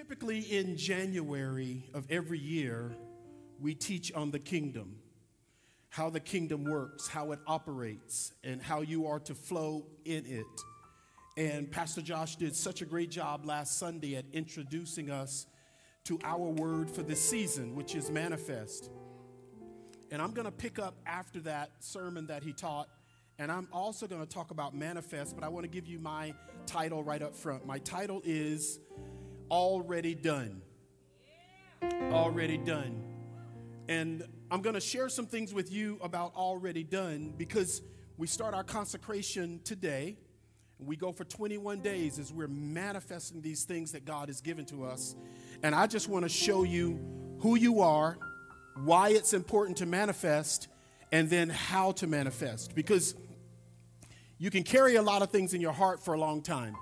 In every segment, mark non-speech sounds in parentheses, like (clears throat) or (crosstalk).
Typically, in January of every year, we teach on the kingdom, how the kingdom works, how it operates, and how you are to flow in it. And Pastor Josh did such a great job last Sunday at introducing us to our word for this season, which is manifest. And I'm going to pick up after that sermon that he taught, and I'm also going to talk about manifest, but I want to give you my title right up front. My title is already done. Already done. And I'm going to share some things with you about already done because we start our consecration today. We go for 21 days as we're manifesting these things that God has given to us. And I just want to show you who you are, why it's important to manifest, and then how to manifest. Because you can carry a lot of things in your heart for a long time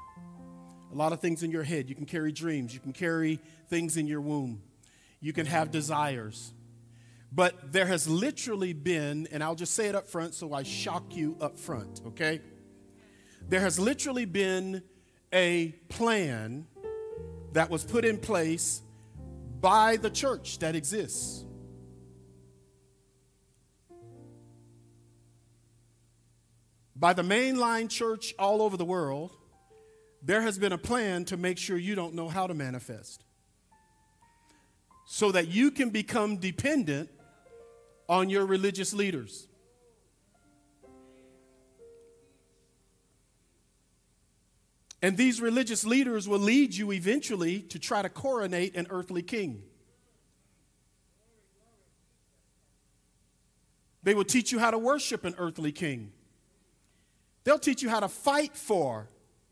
a lot of things in your head. You can carry dreams, you can carry things in your womb, you can have desires. But there has literally been, and I'll just say it up front so I shock you up front, okay? There has literally been a plan that was put in place by the church that exists. By the mainline church all over the world, there has been a plan to make sure you don't know how to manifest. So that you can become dependent on your religious leaders. And these religious leaders will lead you eventually to try to coronate an earthly king. They will teach you how to worship an earthly king. They'll teach you how to fight for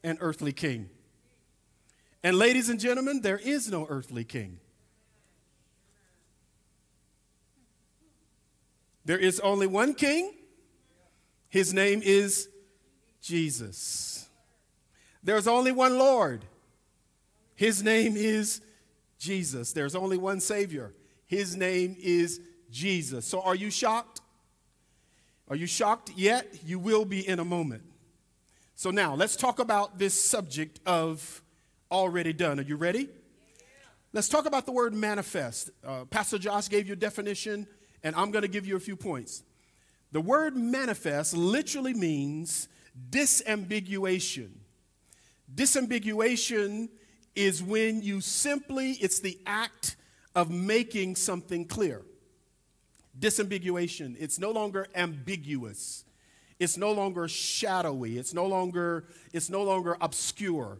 an earthly king. And, ladies and gentlemen, there is no earthly king. There is only one king. His name is Jesus. There's only one Lord. His name is Jesus. There's only one Savior. His name is Jesus. So, are you shocked? Are you shocked yet? You will be in a moment. So now let's talk about this subject of already done. Are you ready? Let's talk about the word manifest. Uh, Pastor Josh gave you a definition, and I'm going to give you a few points. The word manifest literally means disambiguation. Disambiguation is when you simply, it's the act of making something clear. Disambiguation, it's no longer ambiguous. It's no longer shadowy. It's no longer, it's no longer obscure.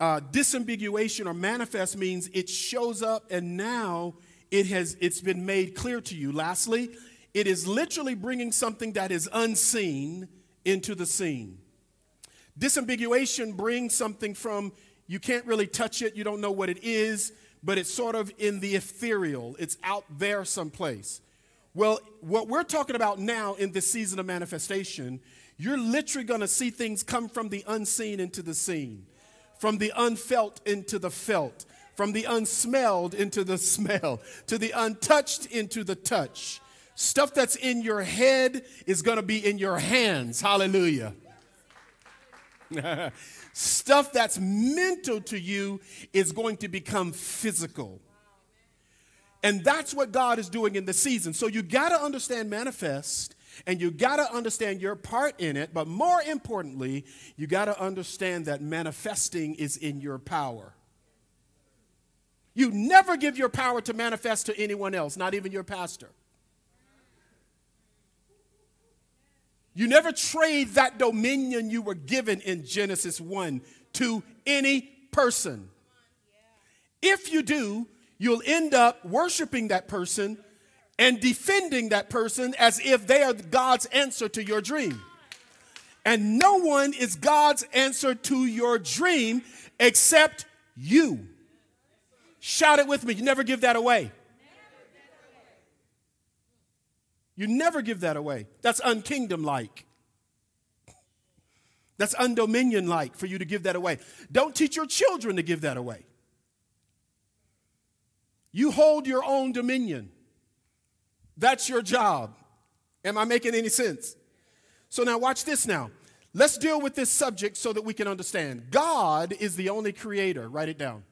Uh, disambiguation or manifest means it shows up and now it has it's been made clear to you. Lastly, it is literally bringing something that is unseen into the scene. Disambiguation brings something from you can't really touch it, you don't know what it is, but it's sort of in the ethereal. It's out there someplace. Well, what we're talking about now in this season of manifestation, you're literally going to see things come from the unseen into the seen, from the unfelt into the felt, from the unsmelled into the (laughs) smell, to the untouched into the touch. Stuff that's in your head is going to be in your hands. Hallelujah. (laughs) Stuff that's mental to you is going to become physical. And that's what God is doing in the season. So you got to understand manifest and you got to understand your part in it. But more importantly, you got to understand that manifesting is in your power. You never give your power to manifest to anyone else, not even your pastor. You never trade that dominion you were given in Genesis 1 to any person. If you do, you'll end up worshiping that person and defending that person as if they are God's answer to your dream. And no one is God's answer to your dream except you. Shout it with me. You never give that away. You never give that away. That's unkingdom like. That's undominion like for you to give that away. Don't teach your children to give that away. You hold your own dominion. That's your job. Am I making any sense? So now watch this now. Let's deal with this subject so that we can understand. God is the only creator. Write it down.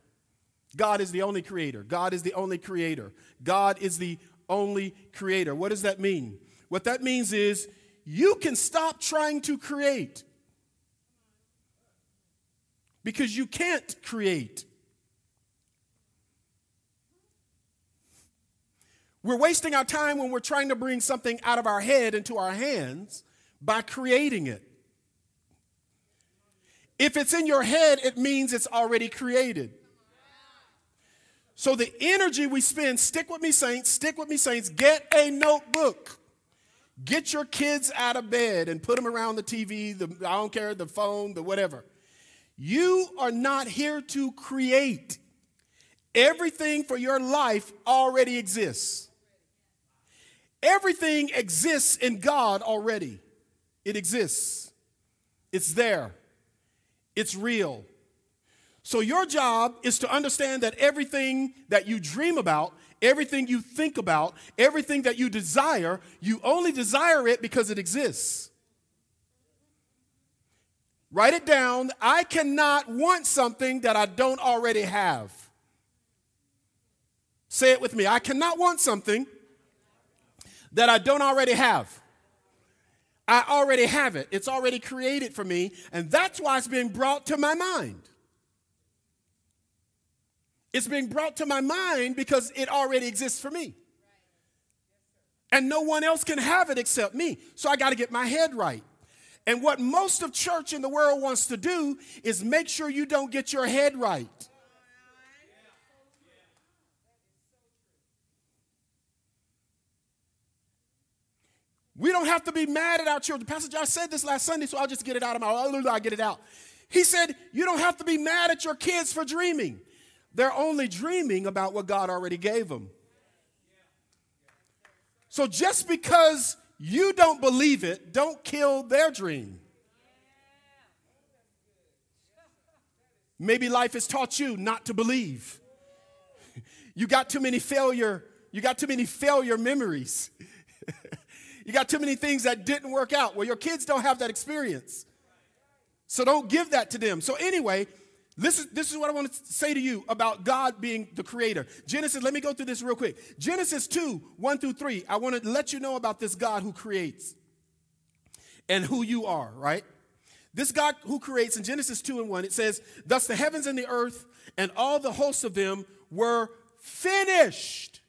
God is the only creator. God is the only creator. God is the only creator. What does that mean? What that means is you can stop trying to create because you can't create. We're wasting our time when we're trying to bring something out of our head into our hands by creating it. If it's in your head, it means it's already created. So the energy we spend, stick with me, saints, stick with me, saints, get a notebook. Get your kids out of bed and put them around the TV, the, I don't care, the phone, the whatever. You are not here to create. Everything for your life already exists. Everything exists in God already. It exists. It's there. It's real. So, your job is to understand that everything that you dream about, everything you think about, everything that you desire, you only desire it because it exists. Write it down. I cannot want something that I don't already have. Say it with me. I cannot want something that I don't already have. I already have it. It's already created for me, and that's why it's being brought to my mind. It's being brought to my mind because it already exists for me. And no one else can have it except me. So I got to get my head right. And what most of church in the world wants to do is make sure you don't get your head right. We don't have to be mad at our children. Pastor Josh said this last Sunday, so I'll just get it out of my I'll get it out. He said, You don't have to be mad at your kids for dreaming. They're only dreaming about what God already gave them. So just because you don't believe it, don't kill their dream. Maybe life has taught you not to believe. (laughs) You got too many failure, you got too many failure memories. You got too many things that didn't work out. Well, your kids don't have that experience. So don't give that to them. So anyway, this is, this is what I want to say to you about God being the creator. Genesis, let me go through this real quick. Genesis 2, 1 through 3. I want to let you know about this God who creates and who you are, right? This God who creates in Genesis 2 and 1, it says, Thus the heavens and the earth and all the hosts of them were finished.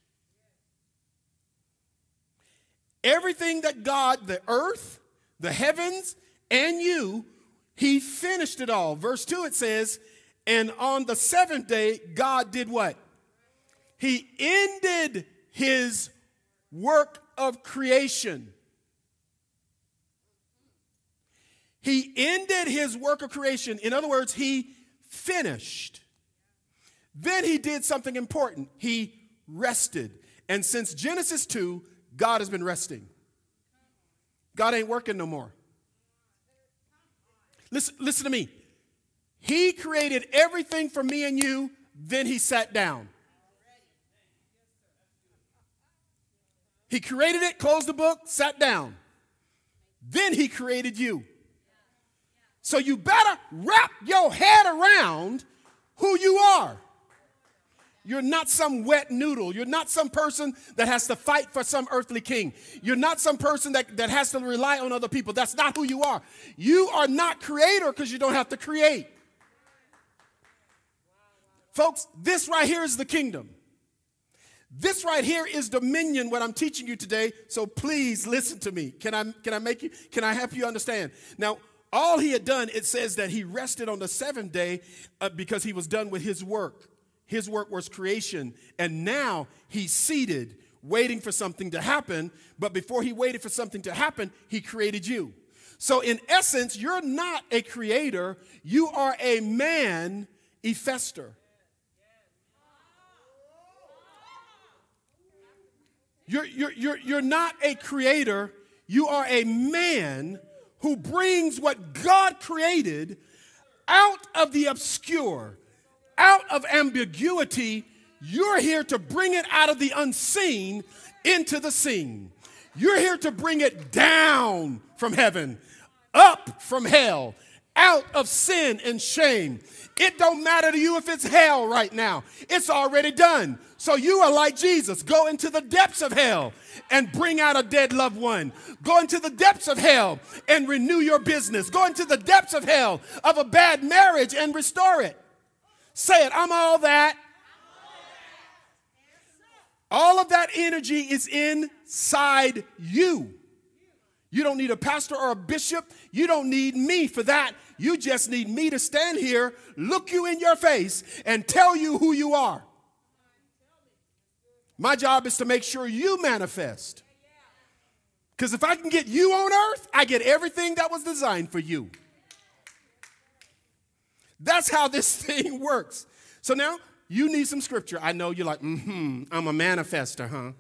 Everything that God, the earth, the heavens, and you, he finished it all. Verse 2, it says, and on the seventh day, God did what? He ended his work of creation. He ended his work of creation. In other words, he finished. Then he did something important. He rested. And since Genesis 2, God has been resting. God ain't working no more. Listen, listen to me. He created everything for me and you, then he sat down. He created it, closed the book, sat down. Then he created you. So you better wrap your head around who you are. You're not some wet noodle. You're not some person that has to fight for some earthly king. You're not some person that, that has to rely on other people. That's not who you are. You are not creator because you don't have to create. Folks, this right here is the kingdom. This right here is dominion, what I'm teaching you today. So please listen to me. Can I, can I make you, can I help you understand? Now, all he had done, it says that he rested on the seventh day uh, because he was done with his work. His work was creation. And now he's seated, waiting for something to happen. But before he waited for something to happen, he created you. So, in essence, you're not a creator, you are a man, Ephester. You're, you're, you're, you're not a creator, you are a man who brings what God created out of the obscure, out of ambiguity. You're here to bring it out of the unseen into the seen. You're here to bring it down from heaven, up from hell, out of sin and shame. It don't matter to you if it's hell right now. It's already done. So you are like Jesus. Go into the depths of hell and bring out a dead loved one. Go into the depths of hell and renew your business. Go into the depths of hell of a bad marriage and restore it. Say it, I'm all that. All of that energy is inside you. You don't need a pastor or a bishop. You don't need me for that. You just need me to stand here, look you in your face, and tell you who you are. My job is to make sure you manifest. Because if I can get you on earth, I get everything that was designed for you. That's how this (laughs) thing works. So now you need some scripture. I know you're like, mm hmm, I'm a manifester, huh?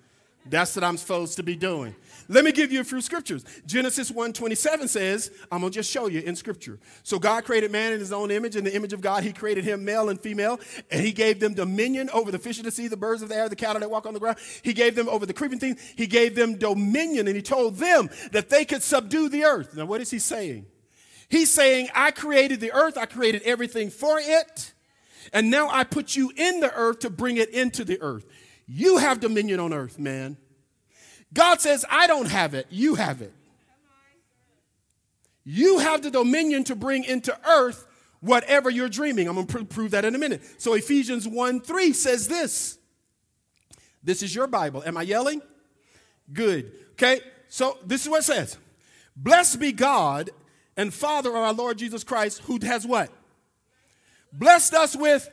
That's what I'm supposed to be doing. Let me give you a few scriptures. Genesis 1:27 says, I'm gonna just show you in scripture. So God created man in his own image, in the image of God, he created him male and female, and he gave them dominion over the fish of the sea, the birds of the air, the cattle that walk on the ground. He gave them over the creeping things, he gave them dominion, and he told them that they could subdue the earth. Now, what is he saying? He's saying, I created the earth, I created everything for it, and now I put you in the earth to bring it into the earth. You have dominion on earth, man. God says, I don't have it, you have it. You have the dominion to bring into earth whatever you're dreaming. I'm going to pr- prove that in a minute. So Ephesians 1 3 says this. This is your Bible. Am I yelling? Good. Okay, so this is what it says Blessed be God and Father of our Lord Jesus Christ, who has what? Blessed us with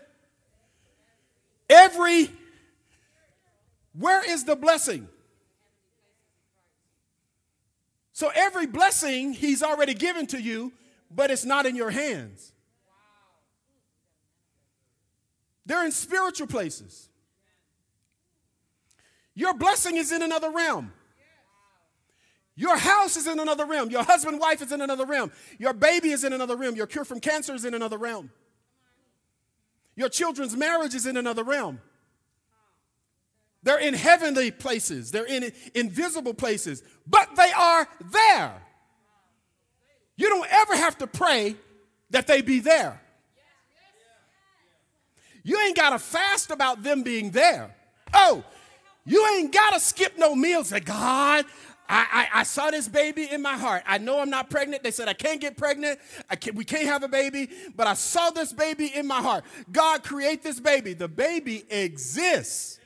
every. Where is the blessing? So every blessing he's already given to you, but it's not in your hands. They're in spiritual places. Your blessing is in another realm. Your house is in another realm. Your husband, wife is in another realm. Your baby is in another realm. Your cure from cancer is in another realm. Your children's marriage is in another realm. They're in heavenly places, they're in invisible places, but they are there. You don't ever have to pray that they be there. You ain't got to fast about them being there. Oh, you ain't got to skip no meals. Say, God, I, I, I, saw this baby in my heart. I know I'm not pregnant. They said I can't get pregnant. Can't, we can't have a baby, but I saw this baby in my heart. God, create this baby. The baby exists.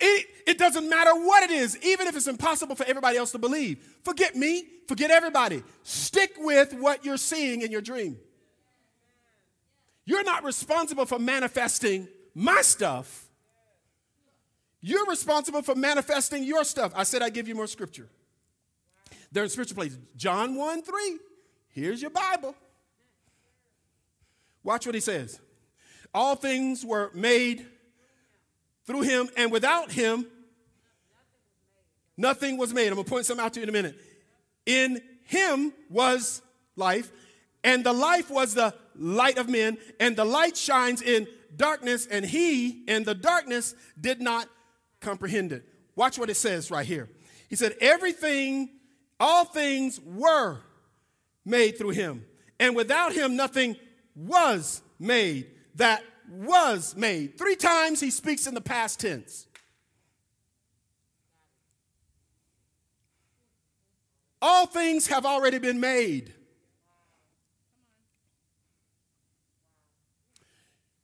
It, it doesn't matter what it is, even if it's impossible for everybody else to believe. Forget me, forget everybody. Stick with what you're seeing in your dream. You're not responsible for manifesting my stuff. You're responsible for manifesting your stuff. I said I'd give you more scripture. They're in spiritual places. John 1 3. Here's your Bible. Watch what he says. All things were made through him, and without him, nothing was made. I'm going to point some out to you in a minute. In him was life, and the life was the light of men, and the light shines in darkness, and he in the darkness did not comprehend it. Watch what it says right here. He said, Everything, all things were made through him, and without him, nothing was made that was made. Three times he speaks in the past tense. All things have already been made.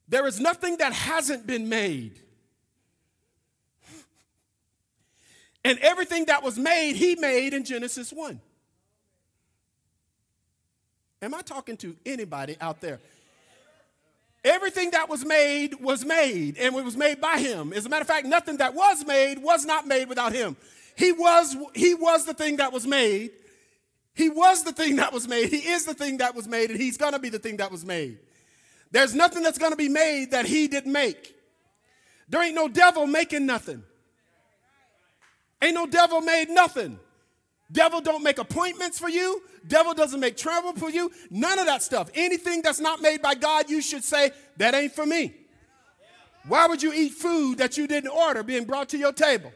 There is nothing that hasn't been made. And everything that was made, he made in Genesis 1. Am I talking to anybody out there? Everything that was made was made, and it was made by him. As a matter of fact, nothing that was made was not made without him. He was, he was the thing that was made. He was the thing that was made. He is the thing that was made, and he's gonna be the thing that was made. There's nothing that's gonna be made that he didn't make. There ain't no devil making nothing. Ain't no devil made nothing. Devil don't make appointments for you. Devil doesn't make travel for you. None of that stuff. Anything that's not made by God, you should say, that ain't for me. Why would you eat food that you didn't order being brought to your table?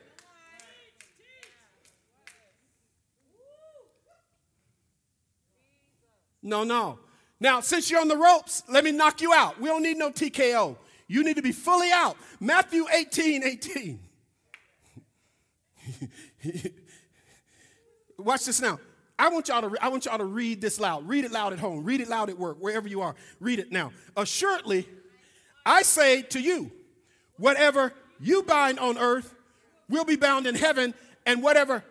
No, no. Now, since you're on the ropes, let me knock you out. We don't need no TKO. You need to be fully out. Matthew 18 18. (laughs) Watch this now. I want y'all to I want y'all to read this loud. Read it loud at home. Read it loud at work, wherever you are. Read it now. Assuredly, I say to you, whatever you bind on earth will be bound in heaven, and whatever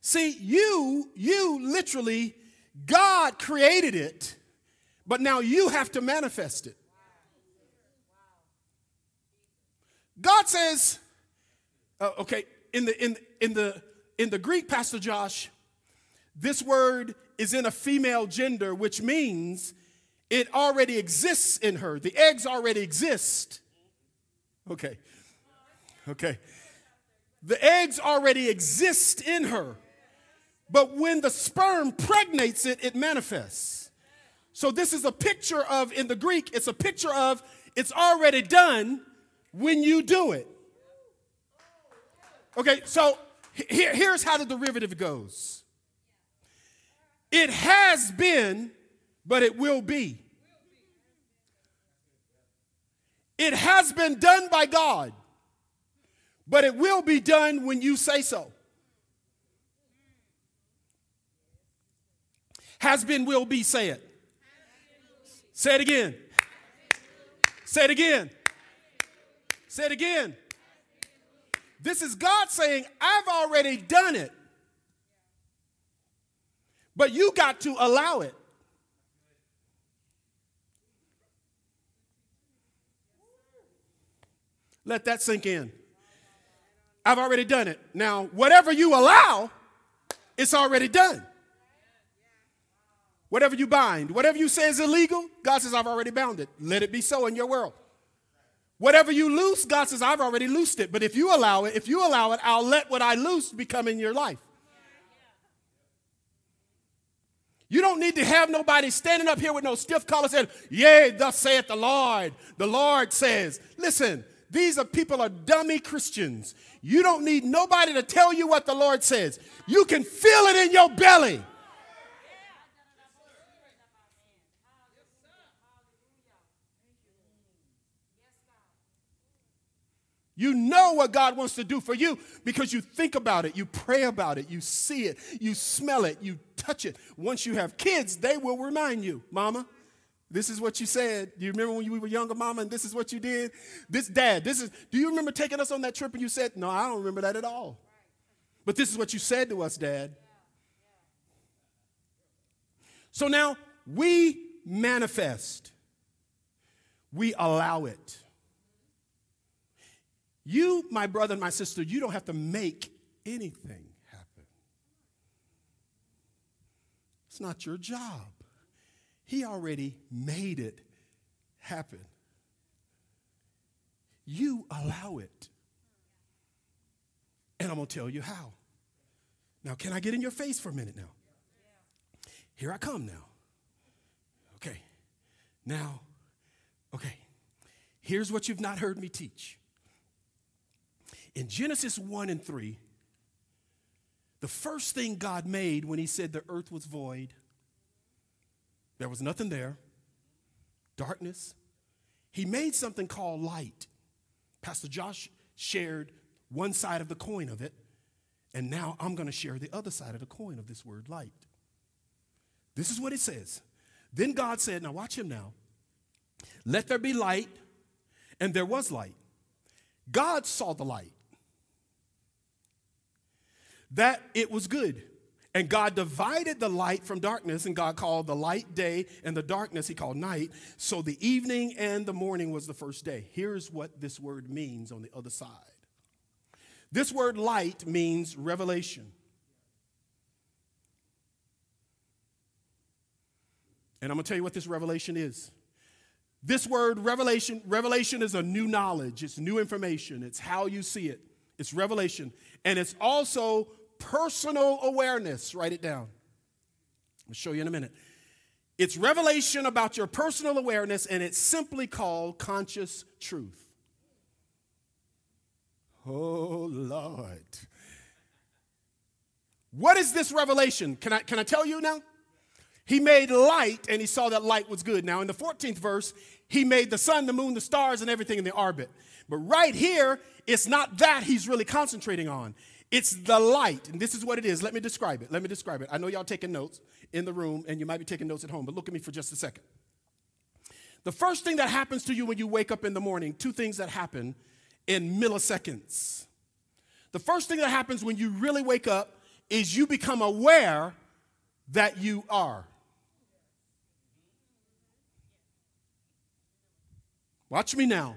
See, you, you literally, God created it, but now you have to manifest it. God says, uh, okay, in the, in, in, the, in the Greek, Pastor Josh, this word is in a female gender, which means it already exists in her. The eggs already exist. Okay. Okay. The eggs already exist in her. But when the sperm pregnates it, it manifests. So this is a picture of, in the Greek, it's a picture of it's already done when you do it. Okay, so here, here's how the derivative goes it has been, but it will be. It has been done by God, but it will be done when you say so. Has been, will be, say it. Say it again. Say it again. Say it again. This is God saying, I've already done it. But you got to allow it. Let that sink in. I've already done it. Now, whatever you allow, it's already done. Whatever you bind, whatever you say is illegal, God says, I've already bound it. Let it be so in your world. Whatever you loose, God says, I've already loosed it. But if you allow it, if you allow it, I'll let what I loose become in your life. You don't need to have nobody standing up here with no stiff collar saying, Yea, thus saith the Lord. The Lord says, Listen, these are people are dummy Christians. You don't need nobody to tell you what the Lord says. You can feel it in your belly. You know what God wants to do for you because you think about it, you pray about it, you see it, you smell it, you touch it. Once you have kids, they will remind you, Mama, this is what you said. Do you remember when you were younger, Mama, and this is what you did? This, Dad, this is, do you remember taking us on that trip and you said, No, I don't remember that at all. But this is what you said to us, Dad. So now we manifest, we allow it. You, my brother and my sister, you don't have to make anything happen. It's not your job. He already made it happen. You allow it. And I'm going to tell you how. Now, can I get in your face for a minute now? Here I come now. Okay. Now, okay. Here's what you've not heard me teach. In Genesis 1 and 3, the first thing God made when He said the earth was void, there was nothing there, darkness. He made something called light. Pastor Josh shared one side of the coin of it, and now I'm going to share the other side of the coin of this word light. This is what it says. Then God said, Now watch him now. Let there be light, and there was light. God saw the light that it was good. And God divided the light from darkness, and God called the light day and the darkness he called night. So the evening and the morning was the first day. Here's what this word means on the other side this word light means revelation. And I'm going to tell you what this revelation is. This word revelation, revelation is a new knowledge, it's new information, it's how you see it. It's revelation. And it's also personal awareness. Write it down. I'll show you in a minute. It's revelation about your personal awareness, and it's simply called conscious truth. Oh, Lord. What is this revelation? Can I, can I tell you now? He made light and he saw that light was good. Now, in the 14th verse, he made the sun, the moon, the stars, and everything in the orbit. But right here, it's not that he's really concentrating on. It's the light. And this is what it is. Let me describe it. Let me describe it. I know y'all taking notes in the room and you might be taking notes at home, but look at me for just a second. The first thing that happens to you when you wake up in the morning, two things that happen in milliseconds. The first thing that happens when you really wake up is you become aware that you are. Watch me now.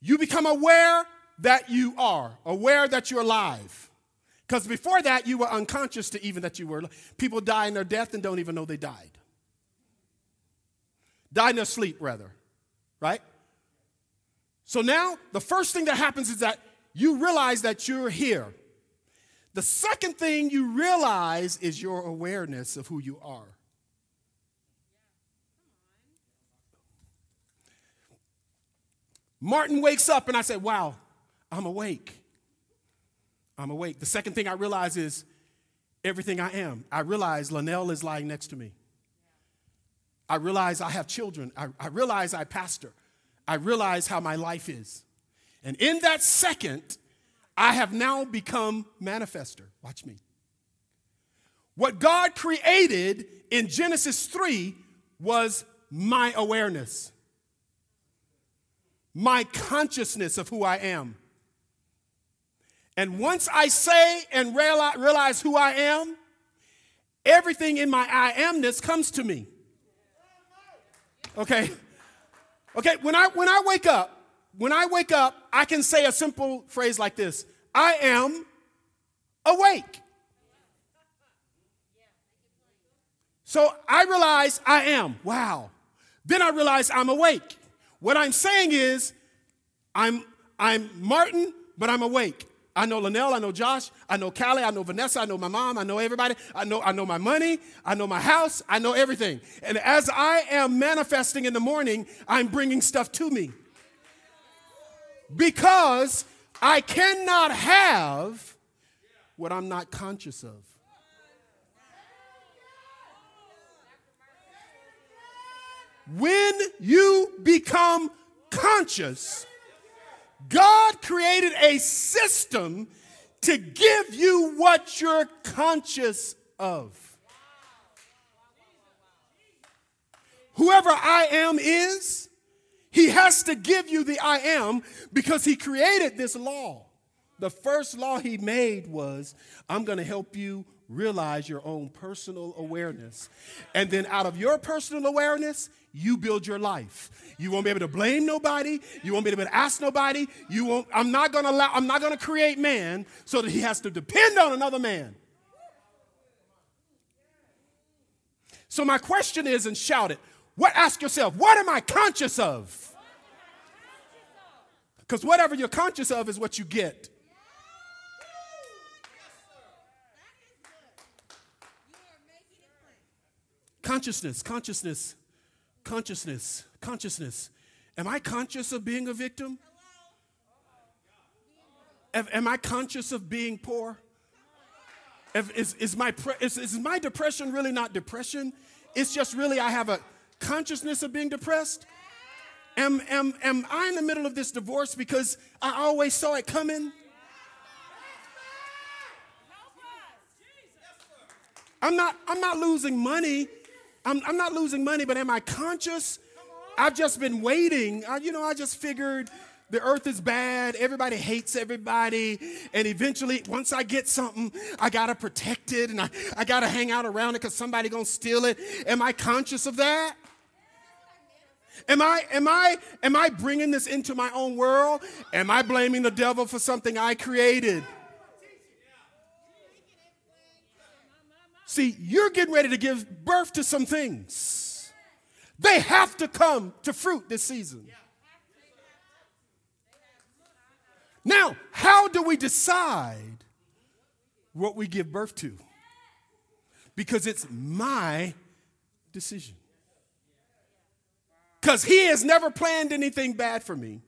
You become aware that you are, aware that you're alive. Because before that, you were unconscious to even that you were. People die in their death and don't even know they died. Die in their sleep, rather. Right? So now, the first thing that happens is that you realize that you're here. The second thing you realize is your awareness of who you are. Martin wakes up and I say, Wow, I'm awake. I'm awake. The second thing I realize is everything I am. I realize Linnell is lying next to me. I realize I have children. I, I realize I pastor. I realize how my life is. And in that second, I have now become manifester. Watch me. What God created in Genesis 3 was my awareness, my consciousness of who I am. And once I say and realize who I am, everything in my I amness comes to me. Okay? Okay, when I when I wake up, when I wake up, I can say a simple phrase like this. I am awake. So I realize I am. Wow. Then I realize I'm awake. What I'm saying is I'm I'm Martin, but I'm awake. I know Linnell, I know Josh, I know Callie, I know Vanessa, I know my mom, I know everybody. I know, I know my money, I know my house, I know everything. And as I am manifesting in the morning, I'm bringing stuff to me. Because I cannot have what I'm not conscious of. When you become conscious, God created a system to give you what you're conscious of. Whoever I am is, he has to give you the I am because he created this law. The first law he made was I'm going to help you realize your own personal awareness. And then out of your personal awareness, you build your life. You won't be able to blame nobody. You won't be able to ask nobody. You won't, I'm not gonna allow, I'm not gonna create man so that he has to depend on another man. So my question is, and shout it, what ask yourself, what am I conscious of? Because whatever you're conscious of is what you get. Consciousness, consciousness Consciousness, consciousness. Am I conscious of being a victim? Am I conscious of being poor? Is, is, my, is, is my depression really not depression? It's just really I have a consciousness of being depressed? Am, am, am I in the middle of this divorce because I always saw it coming? I'm not, I'm not losing money I'm, I'm not losing money, but am I conscious? I've just been waiting. I, you know, I just figured the earth is bad, everybody hates everybody, and eventually, once I get something, I gotta protect it and I, I gotta hang out around it because somebody gonna steal it. Am I conscious of that? Am I, am, I, am I bringing this into my own world? Am I blaming the devil for something I created? See, you're getting ready to give birth to some things. They have to come to fruit this season. Now, how do we decide what we give birth to? Because it's my decision. Because he has never planned anything bad for me.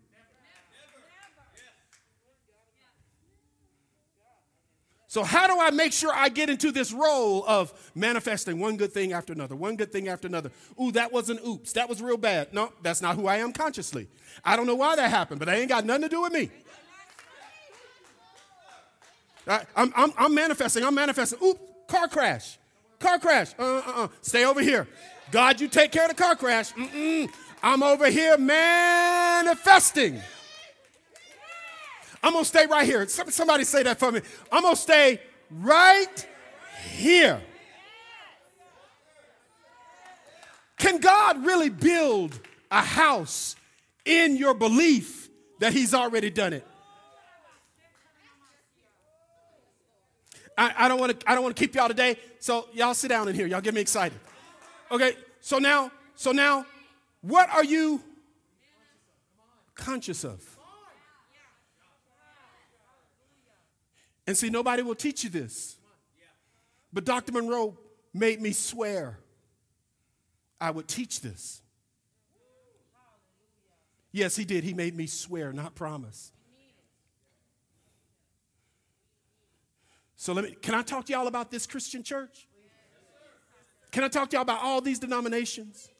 So, how do I make sure I get into this role of manifesting one good thing after another, one good thing after another? Ooh, that was an oops. That was real bad. No, that's not who I am consciously. I don't know why that happened, but that ain't got nothing to do with me. I, am I'm, I'm manifesting. I'm manifesting. Oop, car crash. Car crash. Uh, uh, uh. Stay over here. God, you take care of the car crash. Mm-mm. I'm over here manifesting. I'm going to stay right here. Somebody say that for me. I'm going to stay right here. Can God really build a house in your belief that He's already done it? I, don't want to. I don't want to keep y'all today. So y'all sit down in here. Y'all get me excited. Okay. So now, so now, what are you conscious of? And see, nobody will teach you this. But Dr. Munroe made me swear I would teach this. Yes, he did. He made me swear, not promise. So let me can I talk to y'all about this Christian church? Can I talk to y'all about all these denominations?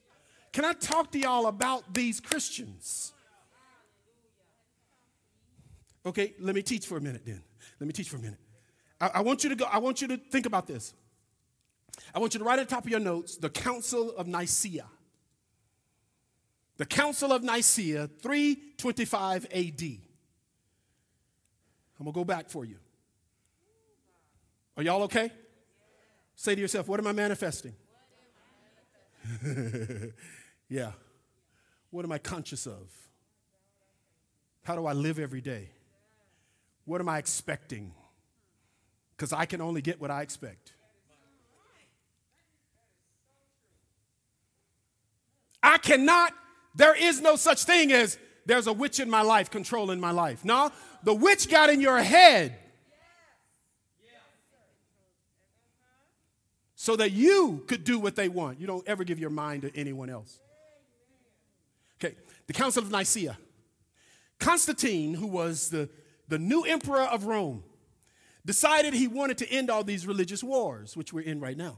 Can I talk to y'all about these Christians? Okay, let me teach for a minute then. Let me teach for a minute. I, I, want you to go, I want you to think about this. I want you to write at the top of your notes the Council of Nicaea. The Council of Nicaea, 325 AD. I'm gonna go back for you. Are y'all okay? Say to yourself, what am I manifesting? (laughs) yeah. What am I conscious of? How do I live every day? What am I expecting? Because I can only get what I expect. I cannot, there is no such thing as there's a witch in my life controlling my life. No, the witch got in your head so that you could do what they want. You don't ever give your mind to anyone else. Okay, the Council of Nicaea. Constantine, who was the the new emperor of Rome, decided he wanted to end all these religious wars, which we're in right now.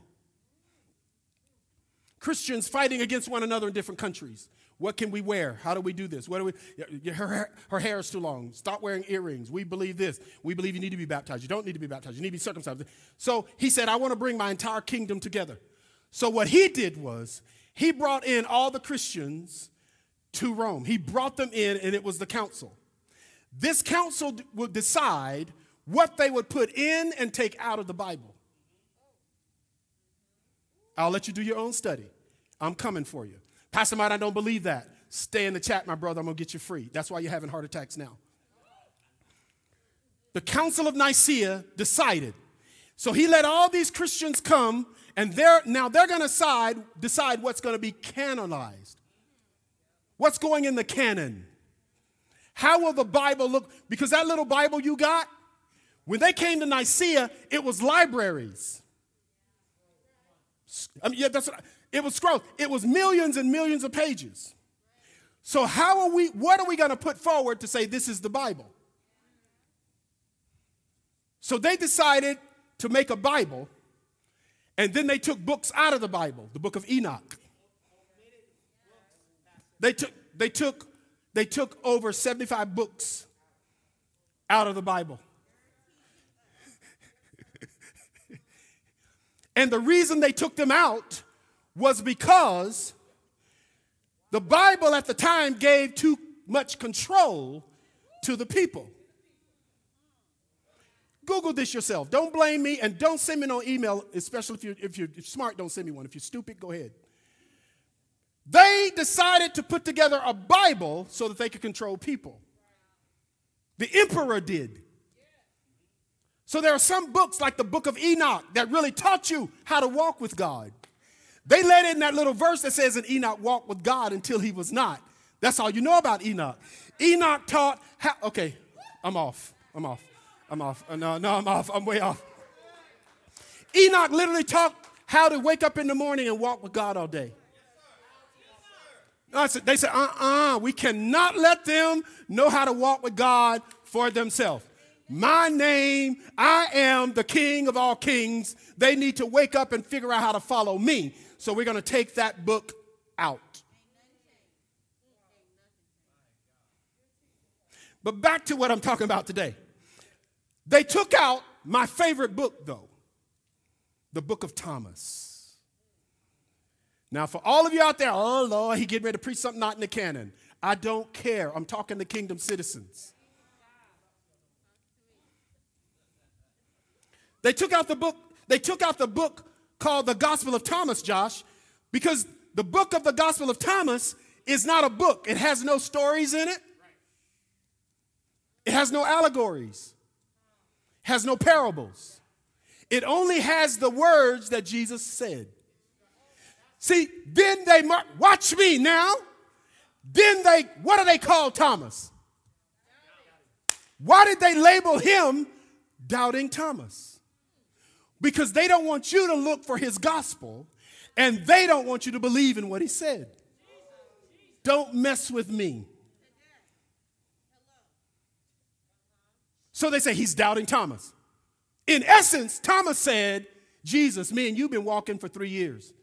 Christians fighting against one another in different countries. What can we wear? How do we do this? What do we? Her, her hair is too long. Stop wearing earrings. We believe this. We believe you need to be baptized. You don't need to be baptized. You need to be circumcised. So he said, I want to bring my entire kingdom together. So what he did was he brought in all the Christians to Rome. He brought them in, and it was the council. This council would decide what they would put in and take out of the Bible. I'll let you do your own study. I'm coming for you. Pastor Mike, I don't believe that. Stay in the chat, my brother. I'm going to get you free. That's why you're having heart attacks now. The Council of Nicaea decided. So he let all these Christians come, and they're, now they're going to decide, decide what's going to be canonized. What's going in the canon? How will the Bible look? Because that little Bible you got, when they came to Nicaea, it was libraries. I mean, yeah, that's what, it was scrolls. It was millions and millions of pages. So how are we? What are we going to put forward to say this is the Bible? So they decided to make a Bible, and then they took books out of the Bible. The book of Enoch. They took they took they took over 75 books out of the Bible. (laughs) and the reason they took them out was because the Bible at the time gave too much control to the people. Google this yourself. Don't blame me and don't send me no email, especially if you're, if you're smart, don't send me one. If you're stupid, go ahead. They decided to put together a Bible so that they could control people. The emperor did. So there are some books, like the book of Enoch, that really taught you how to walk with God. They let in that little verse that says that Enoch walked with God until he was not. That's all you know about Enoch. Enoch taught how, okay, I'm off. I'm off. I'm off. Uh, no, no, I'm off. I'm way off. Enoch literally taught how to wake up in the morning and walk with God all day. They said, uh uh-uh, uh, we cannot let them know how to walk with God for themselves. My name, I am the King of all kings. They need to wake up and figure out how to follow me. So we're going to take that book out. But back to what I'm talking about today. They took out my favorite book, though the book of Thomas. Now, for all of you out there, oh Lord, he getting ready to preach something not in the canon. I don't care. I'm talking to kingdom citizens. They took out the book, they took out the book called the Gospel of Thomas, Josh, because the book of the Gospel of Thomas is not a book. It has no stories in it. It has no allegories. Has no parables. It only has the words that Jesus said. See, then they mark, watch me now. Then they, what do they call Thomas? Why did they label him doubting Thomas? Because they don't want you to look for his gospel and they don't want you to believe in what he said. Don't mess with me. So they say he's doubting Thomas. In essence, Thomas said, Jesus, me and you've been walking for three years.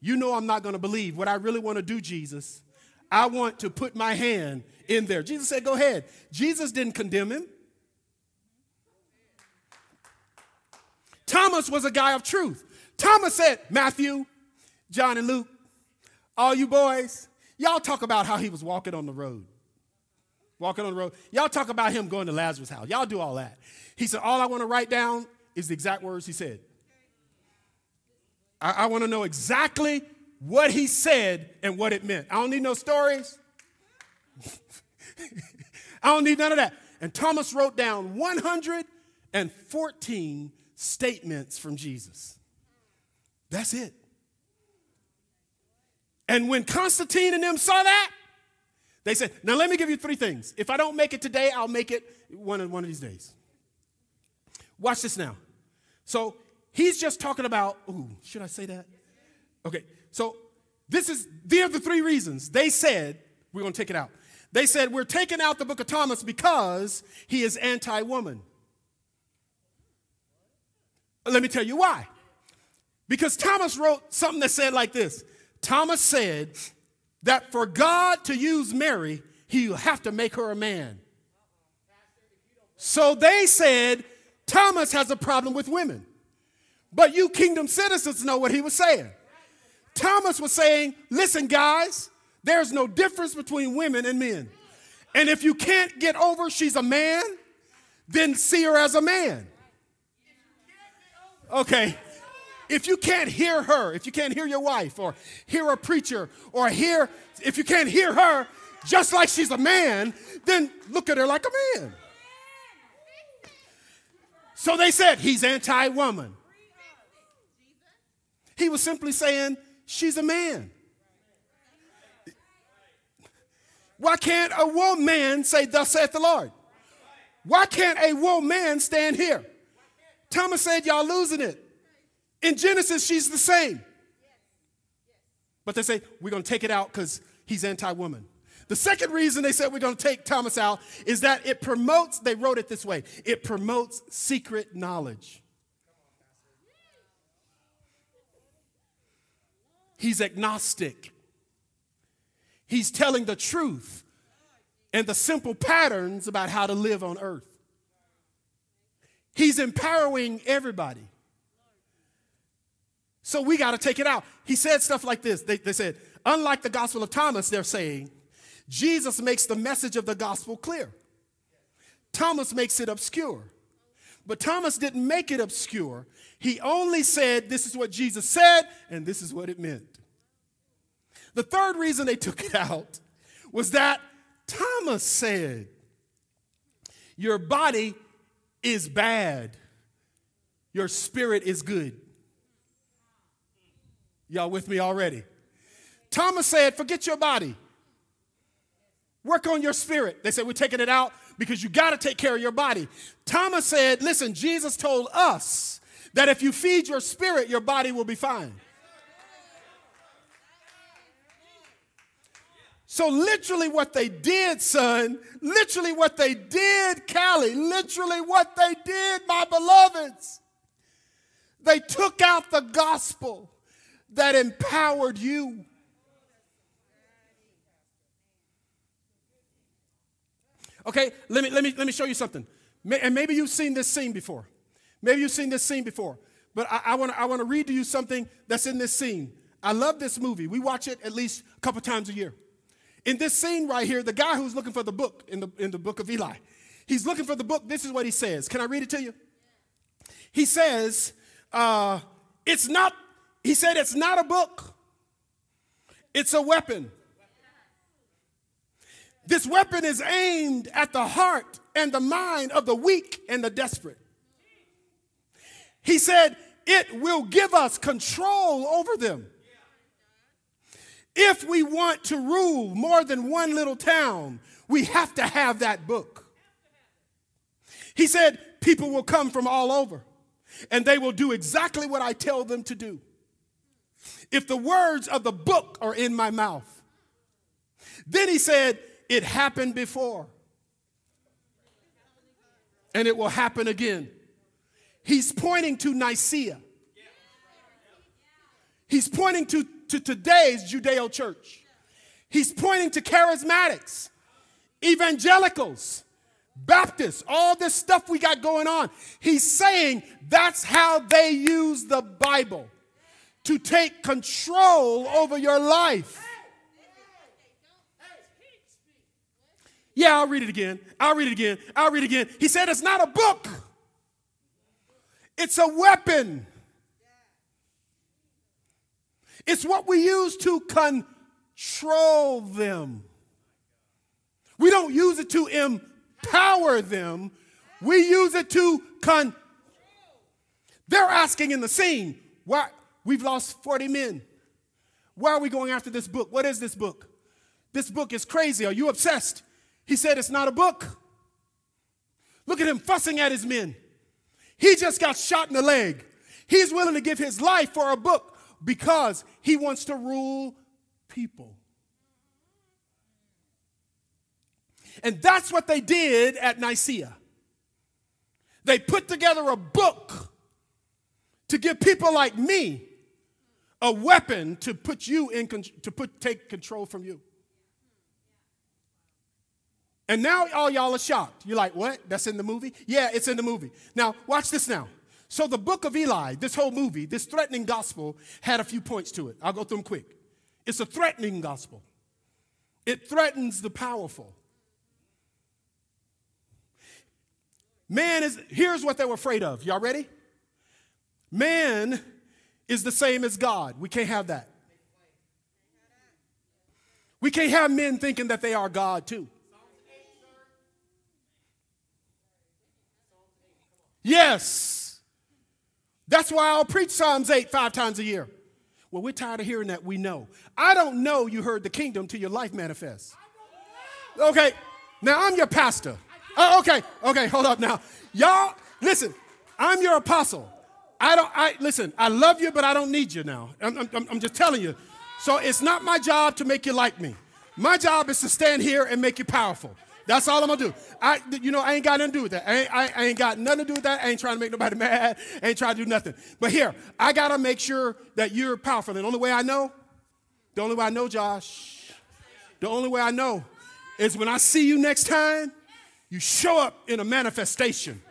You know I'm not going to believe. What I really want to do, Jesus, I want to put my hand in there. Jesus said, Go ahead. Jesus didn't condemn him. Thomas was a guy of truth. Thomas said, Matthew, John, and Luke, all you boys, y'all talk about how he was walking on the road. Walking on the road. Y'all talk about him going to Lazarus' house. Y'all do all that. He said, All I want to write down is the exact words he said. I, I want to know exactly what he said and what it meant. I don't need no stories. (laughs) I don't need none of that. And Thomas wrote down 114 statements from Jesus. That's it. And when Constantine and them saw that, they said, Now let me give you three things. If I don't make it today, I'll make it one of, one of these days. Watch this now. So he's just talking about, ooh, should I say that? Okay, so this is, these are the three reasons. They said, we're going to take it out. They said, we're taking out the book of Thomas because he is anti woman. Let me tell you why. Because Thomas wrote something that said like this Thomas said that for God to use Mary, he'll have to make her a man. So they said Thomas has a problem with women. But you kingdom citizens know what he was saying. Thomas was saying, listen, guys, there's no difference between women and men. And if you can't get over she's a man, then see her as a man. Okay. If you can't hear her, if you can't hear your wife or hear a preacher or hear, if you can't hear her just like she's a man, then look at her like a man. So they said he's anti woman. He was simply saying she's a man. Why can't a woman say, Thus saith the Lord? Why can't a woman stand here? Thomas said, Y'all losing it. In Genesis, she's the same. But they say, We're going to take it out because he's anti woman. The second reason they said we're going to take Thomas out is that it promotes, they wrote it this way it promotes secret knowledge. He's agnostic. He's telling the truth and the simple patterns about how to live on earth. He's empowering everybody. So we got to take it out. He said stuff like this. They, they said, unlike the Gospel of Thomas, they're saying, Jesus makes the message of the gospel clear. Thomas makes it obscure. But Thomas didn't make it obscure. He only said, This is what Jesus said, and this is what it meant. The third reason they took it out was that Thomas said, Your body is bad, your spirit is good. Y'all with me already? Thomas said, Forget your body. Work on your spirit. They said, We're taking it out because you got to take care of your body. Thomas said, Listen, Jesus told us that if you feed your spirit, your body will be fine. So, literally, what they did, son, literally, what they did, Callie, literally, what they did, my beloveds, they took out the gospel that empowered you. Okay, let me, let me, let me show you something. And maybe you've seen this scene before. Maybe you've seen this scene before. But I, I want to read to you something that's in this scene. I love this movie. We watch it at least a couple times a year. In this scene right here, the guy who's looking for the book in the, in the book of Eli, he's looking for the book. This is what he says. Can I read it to you? He says, uh, it's not, he said, it's not a book, it's a weapon. This weapon is aimed at the heart and the mind of the weak and the desperate. He said, it will give us control over them. If we want to rule more than one little town, we have to have that book. He said, People will come from all over, and they will do exactly what I tell them to do. If the words of the book are in my mouth, then he said, It happened before, and it will happen again. He's pointing to Nicaea. He's pointing to to today's Judeo church. He's pointing to charismatics, evangelicals, Baptists, all this stuff we got going on. He's saying that's how they use the Bible to take control over your life. Yeah, I'll read it again. I'll read it again. I'll read it again. He said it's not a book, it's a weapon. It's what we use to control them. We don't use it to empower them, we use it to con. They're asking in the scene, why we've lost 40 men. Why are we going after this book? What is this book? This book is crazy. Are you obsessed? He said it's not a book. Look at him fussing at his men. He just got shot in the leg. He's willing to give his life for a book because he wants to rule people. And that's what they did at Nicaea. They put together a book to give people like me a weapon to put you in to put take control from you. And now all y'all are shocked. You're like, "What? That's in the movie?" Yeah, it's in the movie. Now, watch this now. So, the book of Eli, this whole movie, this threatening gospel, had a few points to it. I'll go through them quick. It's a threatening gospel, it threatens the powerful. Man is, here's what they were afraid of. Y'all ready? Man is the same as God. We can't have that. We can't have men thinking that they are God too. Yes. That's why I'll preach Psalms 8 five times a year. Well, we're tired of hearing that. We know. I don't know you heard the kingdom till your life manifests. Okay, now I'm your pastor. Oh, okay, okay, hold up now. Y'all, listen, I'm your apostle. I don't, I, listen, I love you, but I don't need you now. I'm, I'm, I'm just telling you. So it's not my job to make you like me. My job is to stand here and make you powerful. That's all I'm gonna do. I, you know, I ain't got nothing to do with that. I ain't, I, I ain't got nothing to do with that. I ain't trying to make nobody (laughs) mad. I ain't trying to do nothing. But here, I gotta make sure that you're powerful. And the only way I know, the only way I know, Josh, the only way I know is when I see you next time, you show up in a manifestation.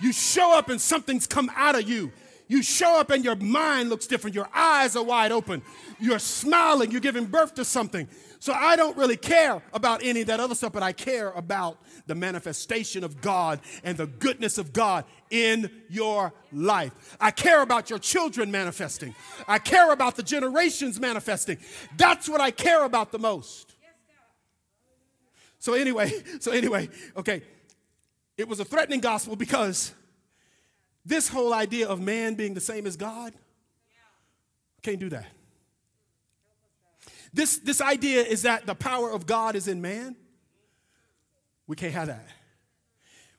You show up and something's come out of you. You show up and your mind looks different. Your eyes are wide open. You're smiling. You're giving birth to something. So I don't really care about any of that other stuff, but I care about the manifestation of God and the goodness of God in your life. I care about your children manifesting. I care about the generations manifesting. That's what I care about the most. So anyway, (laughs) so anyway, okay. It was a threatening gospel because this whole idea of man being the same as God can't do that. This, this idea is that the power of God is in man. We can't have that.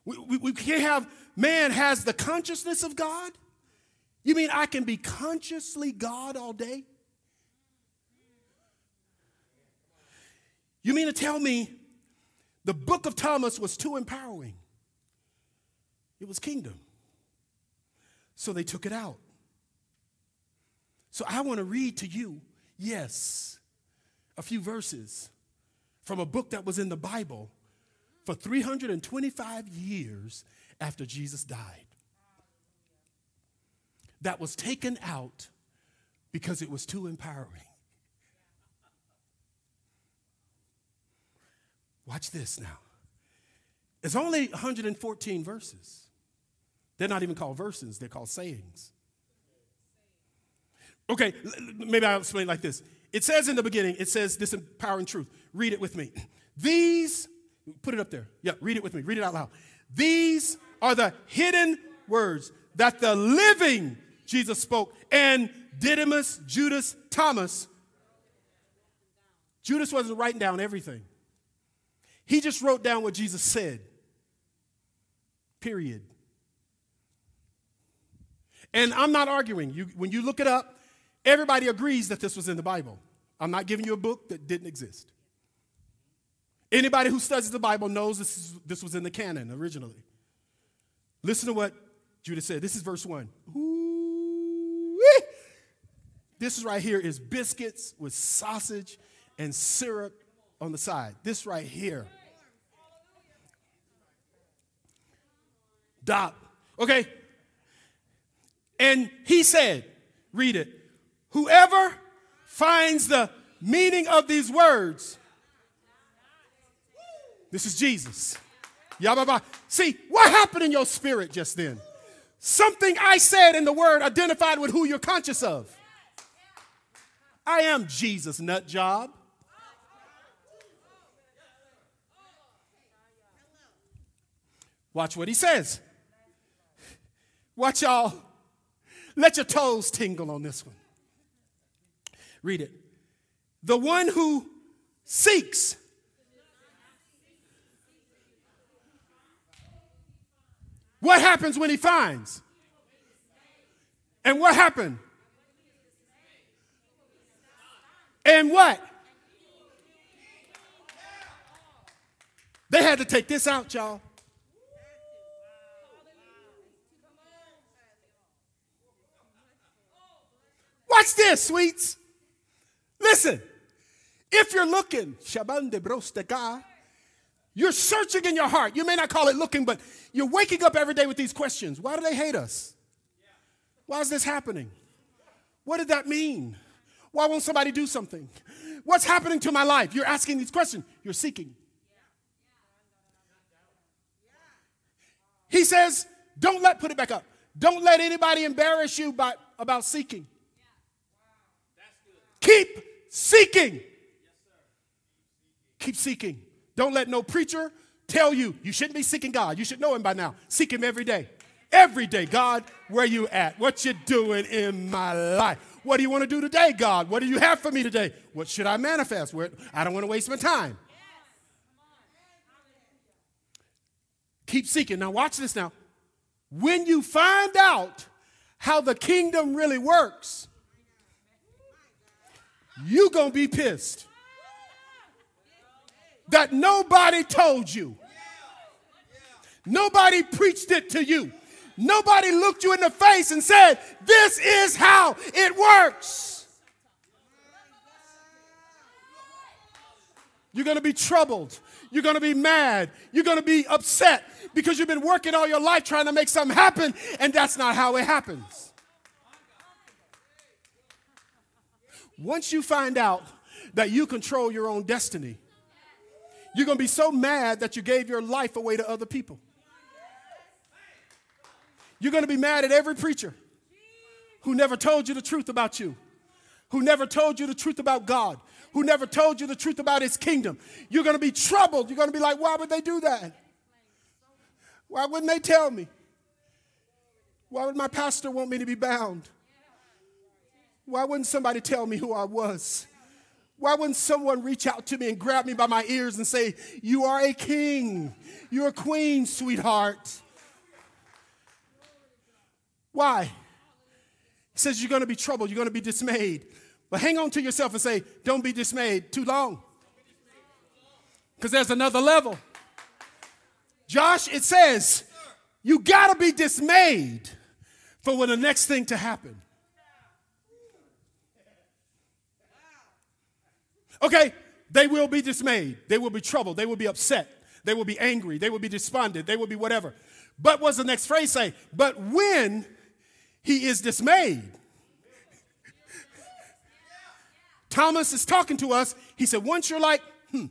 We, we, we can't have, man has the consciousness of God. You mean I can be consciously God all day? You mean to tell me the book of Thomas was too empowering? It was kingdom. So they took it out. So I want to read to you, yes, a few verses from a book that was in the Bible for 325 years after Jesus died. That was taken out because it was too empowering. Watch this now. It's only 114 verses. They're not even called verses, they're called sayings. Okay, maybe I'll explain like this. It says in the beginning, it says this empowering truth. Read it with me. These, put it up there. Yeah, read it with me. Read it out loud. These are the hidden words that the living Jesus spoke. And Didymus, Judas, Thomas, Judas wasn't writing down everything. He just wrote down what Jesus said. Period. And I'm not arguing. You, when you look it up, everybody agrees that this was in the Bible. I'm not giving you a book that didn't exist. Anybody who studies the Bible knows this, is, this was in the canon originally. Listen to what Judas said. This is verse 1. Ooh-wee. This right here is biscuits with sausage and syrup on the side. This right here Stop. Okay? And he said, read it, whoever finds the meaning of these words, this is Jesus. Yababa. See, what happened in your spirit just then? Something I said in the word identified with who you're conscious of. I am Jesus, nut job. Watch what he says. Watch y'all. Let your toes tingle on this one. Read it. The one who seeks. What happens when he finds? And what happened? And what? They had to take this out, y'all. Watch this, sweets. Listen, if you're looking, Shaban you're searching in your heart. You may not call it looking, but you're waking up every day with these questions. Why do they hate us? Why is this happening? What did that mean? Why won't somebody do something? What's happening to my life? You're asking these questions. You're seeking. He says, don't let, put it back up. Don't let anybody embarrass you by, about seeking. Keep seeking. Keep seeking. Don't let no preacher tell you you shouldn't be seeking God. You should know him by now. Seek him every day. Every day, God, where you at? What you doing in my life? What do you want to do today, God? What do you have for me today? What should I manifest? Where I don't want to waste my time. Keep seeking. Now watch this now. When you find out how the kingdom really works, you're going to be pissed that nobody told you. Nobody preached it to you. Nobody looked you in the face and said, This is how it works. You're going to be troubled. You're going to be mad. You're going to be upset because you've been working all your life trying to make something happen, and that's not how it happens. Once you find out that you control your own destiny, you're going to be so mad that you gave your life away to other people. You're going to be mad at every preacher who never told you the truth about you, who never told you the truth about God, who never told you the truth about his kingdom. You're going to be troubled. You're going to be like, why would they do that? Why wouldn't they tell me? Why would my pastor want me to be bound? Why wouldn't somebody tell me who I was? Why wouldn't someone reach out to me and grab me by my ears and say, You are a king, you're a queen, sweetheart? Why? He says, You're going to be troubled, you're going to be dismayed. But hang on to yourself and say, Don't be dismayed too long. Because there's another level. Josh, it says, you got to be dismayed for when the next thing to happen. Okay, they will be dismayed. They will be troubled. They will be upset. They will be angry. They will be despondent. They will be whatever. But what's the next phrase say? But when he is dismayed, Thomas is talking to us. He said, once you're like, hmm,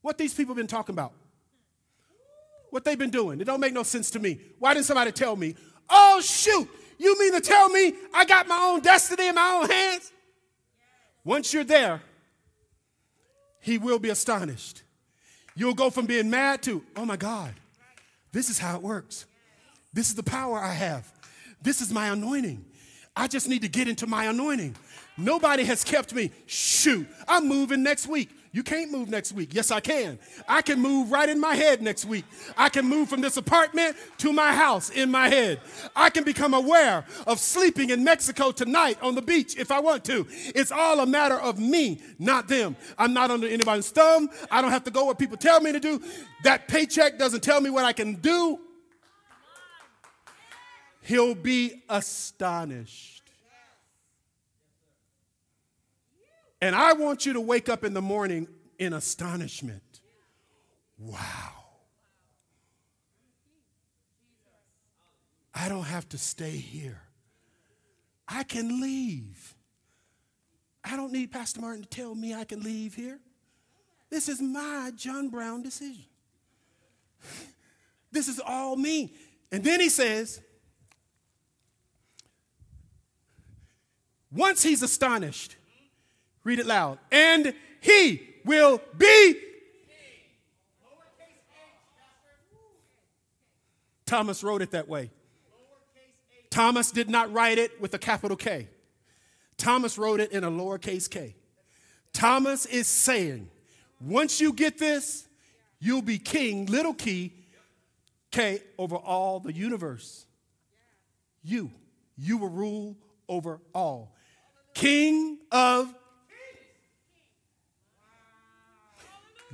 what these people been talking about? What they've been doing? It don't make no sense to me. Why didn't somebody tell me? Oh, shoot, you mean to tell me I got my own destiny in my own hands? Once you're there, he will be astonished. You'll go from being mad to, oh my God, this is how it works. This is the power I have. This is my anointing. I just need to get into my anointing. Nobody has kept me. Shoot, I'm moving next week. You can't move next week. Yes, I can. I can move right in my head next week. I can move from this apartment to my house in my head. I can become aware of sleeping in Mexico tonight on the beach if I want to. It's all a matter of me, not them. I'm not under anybody's thumb. I don't have to go where people tell me to do. That paycheck doesn't tell me what I can do. He'll be astonished. And I want you to wake up in the morning in astonishment. Wow. I don't have to stay here. I can leave. I don't need Pastor Martin to tell me I can leave here. This is my John Brown decision. This is all me. And then he says, once he's astonished, Read it loud. And he will be. Thomas wrote it that way. Thomas did not write it with a capital K. Thomas wrote it in a lowercase k. Thomas is saying, once you get this, you'll be king, little key, K, over all the universe. You, you will rule over all. King of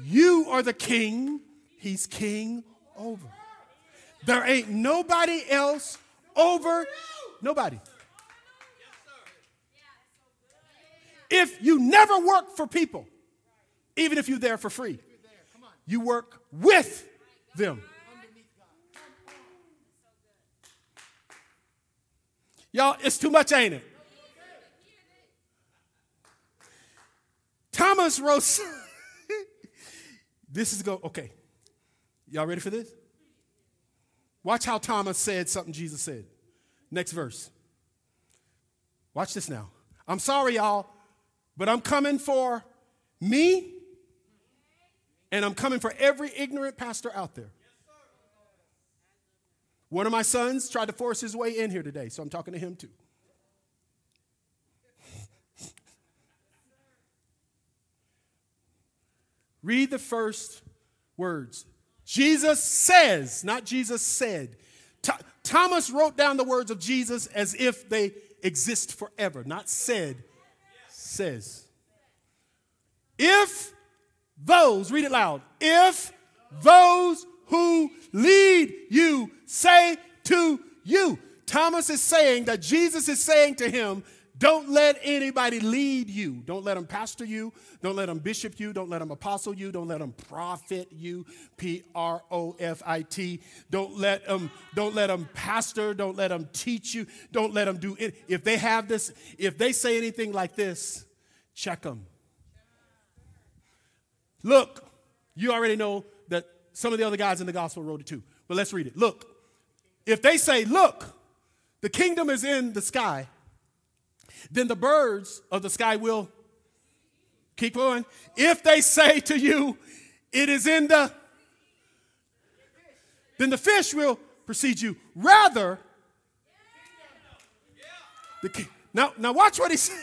You are the king, he's king over. There ain't nobody else over nobody. If you never work for people, even if you're there for free, you work with them. Y'all, it's too much, ain't it? Thomas wrote. This is go, okay. Y'all ready for this? Watch how Thomas said something Jesus said. Next verse. Watch this now. I'm sorry, y'all, but I'm coming for me and I'm coming for every ignorant pastor out there. One of my sons tried to force his way in here today, so I'm talking to him too. Read the first words. Jesus says, not Jesus said. Th- Thomas wrote down the words of Jesus as if they exist forever, not said, says. If those, read it loud, if those who lead you say to you, Thomas is saying that Jesus is saying to him, don't let anybody lead you. Don't let them pastor you. Don't let them bishop you. Don't let them apostle you. Don't let them prophet you. P R O F I T. Don't let them. Don't let them pastor. Don't let them teach you. Don't let them do it. If they have this, if they say anything like this, check them. Look, you already know that some of the other guys in the gospel wrote it too. But let's read it. Look, if they say, "Look, the kingdom is in the sky," then the birds of the sky will keep going. If they say to you, it is in the, then the fish will precede you. Rather, the. Now, now watch what he says.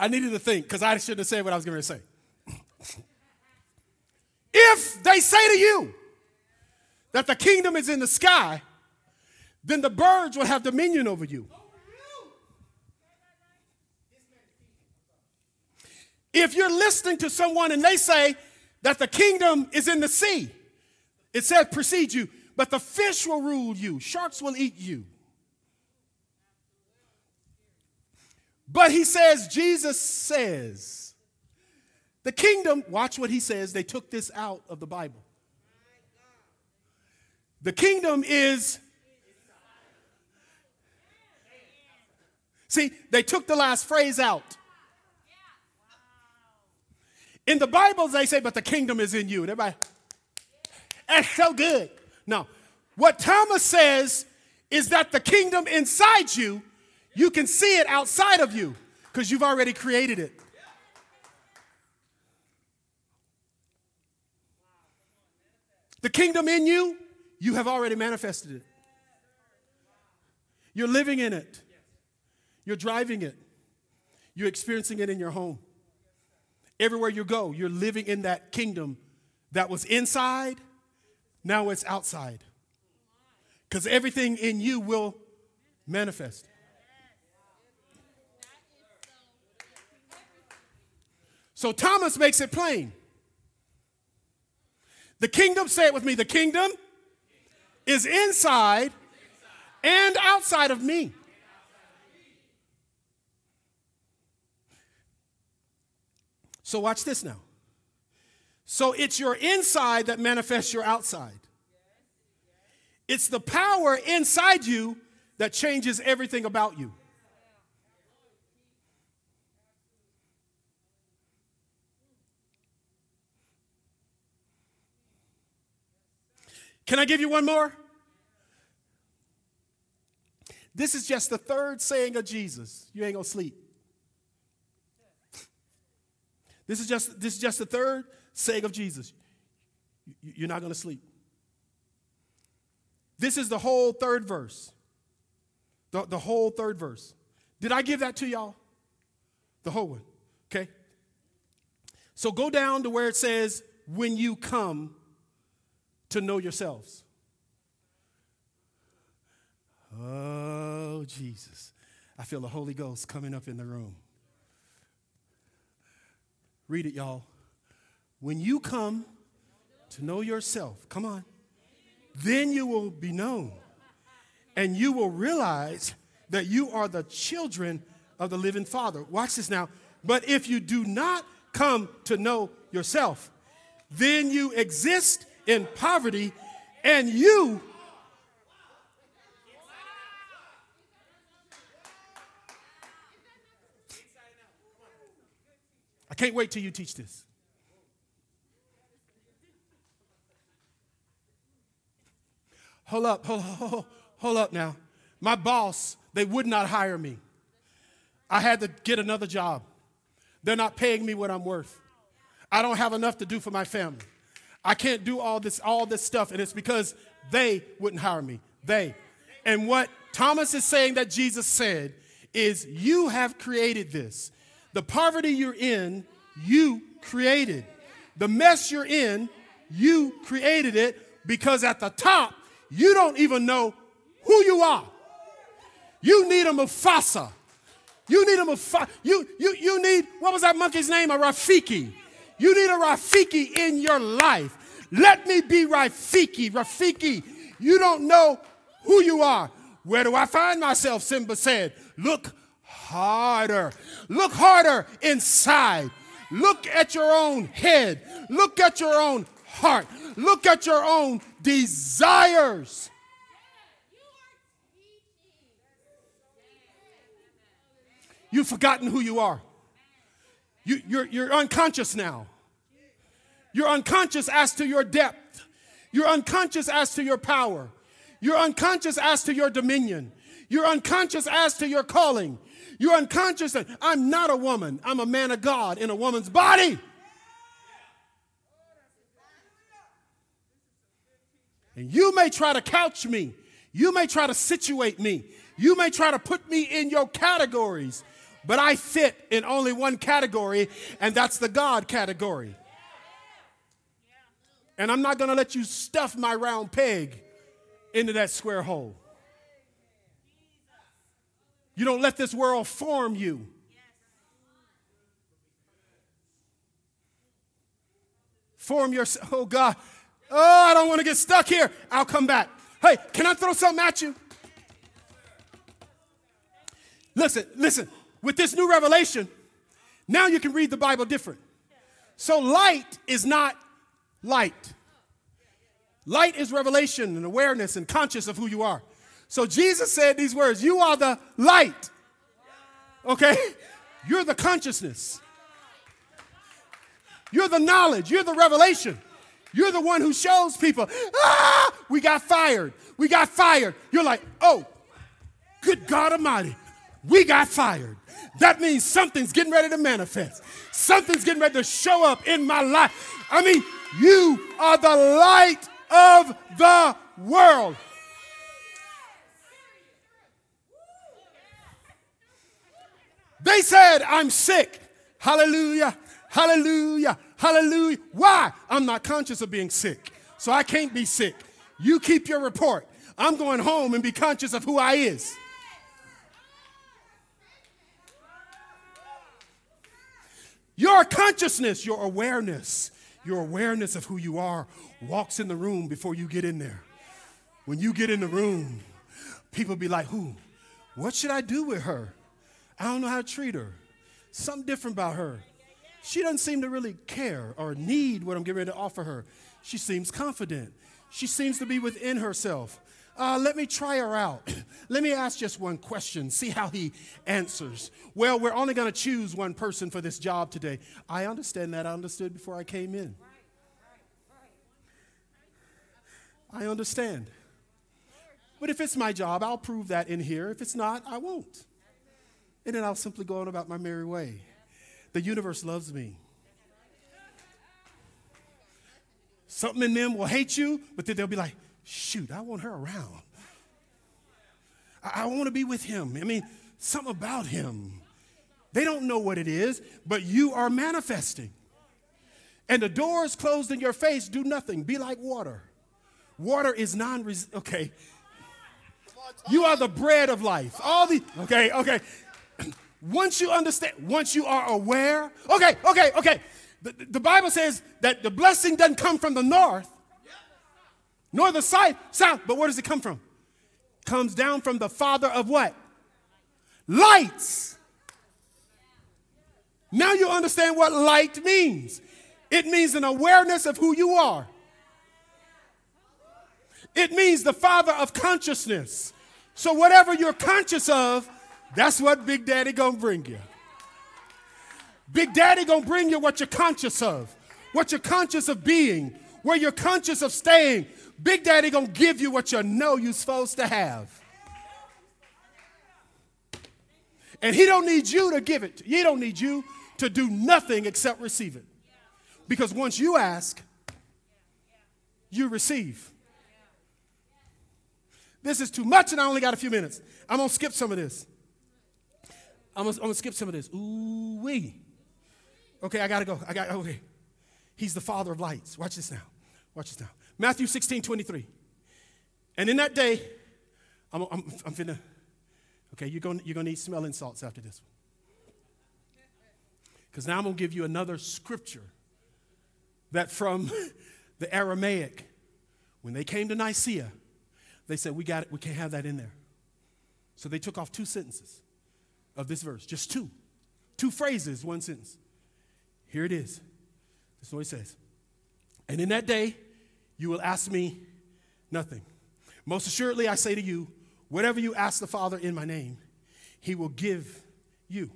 I needed to think because I shouldn't have said what I was going to say. if they say to you, that the kingdom is in the sky, then the birds will have dominion over you. If you're listening to someone and they say that the kingdom is in the sea, it says precede you, but the fish will rule you, sharks will eat you. But he says, Jesus says, the kingdom, watch what he says, they took this out of the Bible. The kingdom is. See, they took the last phrase out. In the Bibles, they say, but the kingdom is in you. And everybody, that's so good. No. What Thomas says is that the kingdom inside you, you can see it outside of you because you've already created it. The kingdom in you, you have already manifested it. You're living in it. You're driving it. You're experiencing it in your home. Everywhere you go, you're living in that kingdom that was inside, now it's outside. Because everything in you will manifest. So Thomas makes it plain. The kingdom, say it with me, the kingdom is inside and outside of me. So, watch this now. So, it's your inside that manifests your outside. It's the power inside you that changes everything about you. Can I give you one more? This is just the third saying of Jesus. You ain't gonna sleep. This is just, this is just the third saying of Jesus. You're not to sleep. This is the whole third verse. The, the whole third verse. Did I give that to y'all? The whole one. Okay? So go down to where it says, when you come to know yourselves. Oh, Jesus. I feel the Holy Ghost coming up in the room. Read it, y'all. When you come to know yourself, come on, then you will be known. And you will realize that you are the children of the living Father. Watch this now. But if you do not come to know yourself, then you exist in poverty and you I can't wait till you teach this. Hold up, hold, hold, hold up now. My boss, they would not hire me. I had to get another job. They're not paying me what I'm worth. I don't have enough to do for my family. I can't do all this, all this stuff, and it's because they wouldn't hire me. They. And what Thomas is saying that Jesus said is, You have created this. The poverty you're in, you created. The mess you're in, you created it because at the top, you don't even know who you are. You need a Mufasa. You need a Mufasa. You, you, you need, what was that monkey's name? A Rafiki. You need a Rafiki in your life. Let me be Rafiki. Rafiki, you don't know who you are. Where do I find myself? Simba said, Look harder. Look harder inside. Look at your own head. Look at your own heart. Look at your own desires. You've forgotten who you are. You, are you're, you're unconscious now. You're unconscious as to your depth. You're unconscious as to your power. You're unconscious as to your dominion. You're unconscious as to your calling. You're unconscious that I'm not a woman. I'm a man of God in a woman's body. And you may try to couch me. You may try to situate me. You may try to put me in your categories. But I fit in only one category, and that's the God category. And I'm not going to let you stuff my round peg into that square hole. You don't let this world form you. Form yourself. oh God, oh, I don't want to get stuck here. I'll come back. Hey, can I throw something at you? Listen, listen, with this new revelation, now you can read the Bible different. So light is not light. Light is revelation and awareness and conscious of who you are. So Jesus said these words You are the light. Okay? You're the consciousness. You're the knowledge. You're the revelation. You're the one who shows people, ah, we got fired. We got fired. You're like, oh, good God Almighty, we got fired. That means something's getting ready to manifest. Something's getting ready to show up in my life. I mean, you are the light of the world. They said, I'm sick. Hallelujah, hallelujah, hallelujah. Why? I'm not conscious of being sick, so I can't be sick. You keep your report. I'm going home and be conscious of who I is. Your consciousness, your awareness, your awareness of who you are walks in the room before you get in there. When you get in the room, people be like, Who? What should I do with her? I don't know how to treat her. Something different about her. She doesn't seem to really care or need what I'm getting ready to offer her. She seems confident. She seems to be within herself. Uh, let me try her out. (clears throat) let me ask just one question, see how he answers. Well, we're only going to choose one person for this job today. I understand that. I understood before I came in. I understand. But if it's my job, I'll prove that in here. If it's not, I won't. And then I'll simply go on about my merry way. The universe loves me. Something in them will hate you, but then they'll be like, shoot, I want her around. I, I want to be with him. I mean, something about him. They don't know what it is, but you are manifesting. And the doors closed in your face do nothing. Be like water. Water is non okay. You are the bread of life. All the okay, okay. (clears throat) Once you understand, once you are aware, okay, okay, okay. The, the Bible says that the blessing doesn't come from the north, nor the south, south, but where does it come from? Comes down from the Father of what? Lights. Now you understand what light means. It means an awareness of who you are. It means the Father of consciousness. So whatever you're conscious of, that's what Big Daddy gonna bring you. Big Daddy gonna bring you what you're conscious of, what you're conscious of being, where you're conscious of staying. Big Daddy gonna give you what you know you're supposed to have. And he don't need you to give it. He don't need you to do nothing except receive it. Because once you ask, you receive. This is too much, and I only got a few minutes. I'm gonna skip some of this. I'm gonna, I'm gonna skip some of this. Ooh wee. Okay, I gotta go. I got okay. He's the father of lights. Watch this now. Watch this now. Matthew 16, 23. And in that day, I'm, I'm, I'm finna, okay, you're gonna, you're gonna need smelling salts after this one. Because now I'm gonna give you another scripture that from (laughs) the Aramaic, when they came to Nicaea, they said, we got it, we can't have that in there. So they took off two sentences of this verse, just two. Two phrases, one sentence. Here it is. This is what he says. And in that day, you will ask me nothing. Most assuredly, I say to you, whatever you ask the Father in my name, he will give you.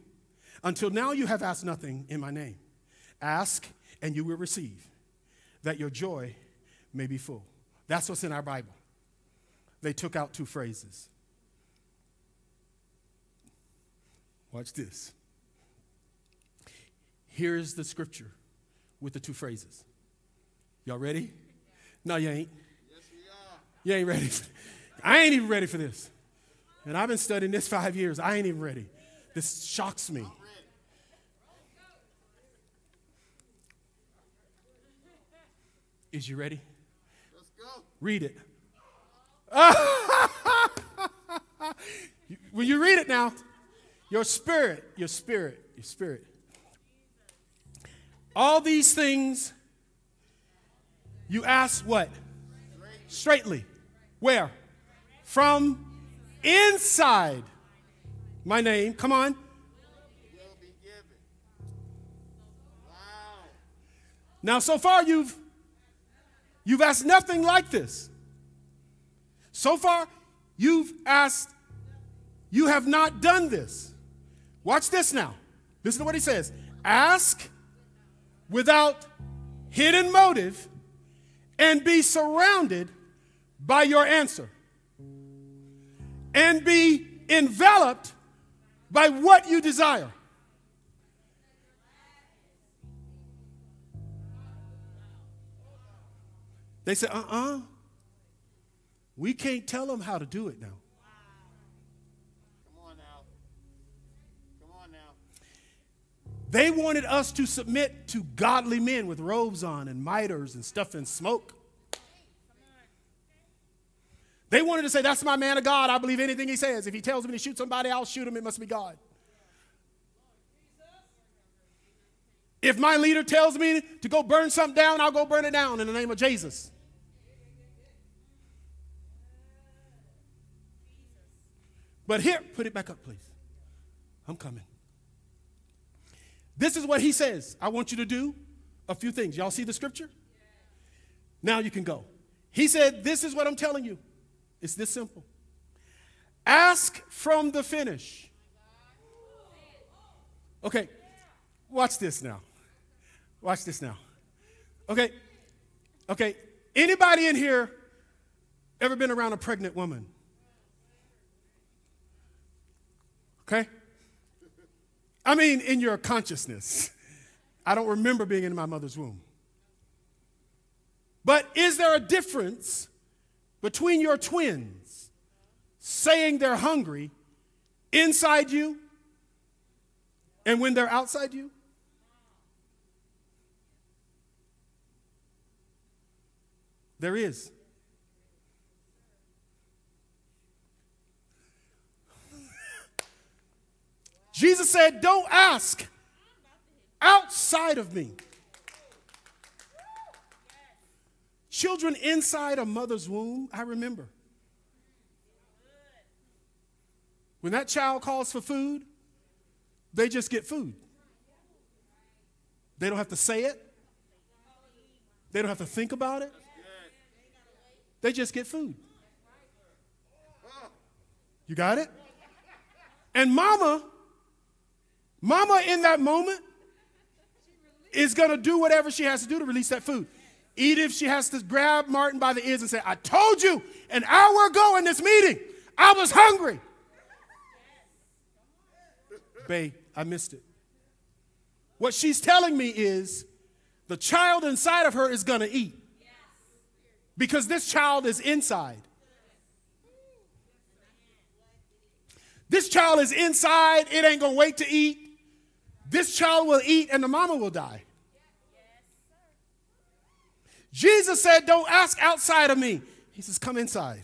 Until now, you have asked nothing in my name. Ask, and you will receive, that your joy may be full. That's what's in our Bible. They took out two phrases. Watch this. Here's the scripture with the two phrases. Y'all ready? No, you ain't. Yes, we are. You ain't ready. I ain't even ready for this. And I've been studying this five years. I ain't even ready. This shocks me. Is you ready? Let's go. Read it. (laughs) when you read it now, Your spirit, your spirit, your spirit. All these things you ask what? Straightly. Where? From inside. My name, come on. Now, so far you've you've asked nothing like this. So far, you've asked, you have not done this. Watch this now. Listen to what he says. Ask without hidden motive and be surrounded by your answer. And be enveloped by what you desire. They said, uh uh We can't tell them how to do it now. Come on now. Come on now. They wanted us to submit to godly men with robes on and miters and stuff and smoke. They wanted to say, That's my man of God. I believe anything he says. If he tells me to shoot somebody, I'll shoot him. It must be God. If my leader tells me to go burn something down, I'll go burn it down in the name of Jesus. But here, put it back up, please. I'm coming. This is what he says. I want you to do a few things. Y'all see the scripture? Now you can go. He said, This is what I'm telling you. It's this simple. Ask from the finish. Okay, watch this now. Watch this now. Okay, okay. Anybody in here ever been around a pregnant woman? Okay? I mean, in your consciousness. I don't remember being in my mother's womb. But is there a difference between your twins saying they're hungry inside you and when they're outside you? There is. Jesus said, Don't ask outside of me. Children inside a mother's womb, I remember. When that child calls for food, they just get food. They don't have to say it, they don't have to think about it. They just get food. You got it? And mama Mama, in that moment, is going to do whatever she has to do to release that food. If she has to grab Martin by the ears and say, I told you an hour ago in this meeting, I was hungry. Babe, I missed it. What she's telling me is the child inside of her is going to eat because this child is inside. This child is inside, it ain't going to wait to eat. This child will eat and the mama will die. Jesus said, Don't ask outside of me. He says, Come inside.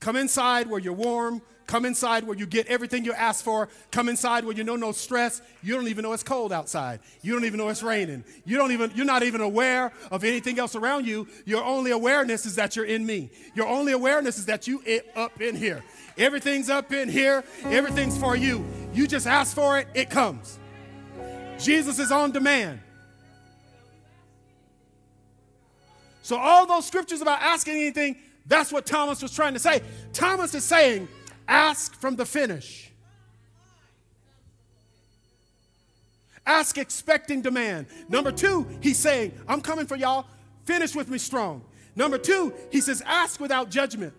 Come inside where you're warm. Come inside where you get everything you ask for. Come inside where you know no stress. You don't even know it's cold outside. You don't even know it's raining. You don't even, you're not even aware of anything else around you. Your only awareness is that you're in me. Your only awareness is that you up in here. Everything's up in here. Everything's for you. You just ask for it, it comes. Jesus is on demand. So, all those scriptures about asking anything, that's what Thomas was trying to say. Thomas is saying, ask from the finish. Ask expecting demand. Number two, he's saying, I'm coming for y'all. Finish with me strong. Number two, he says, ask without judgment.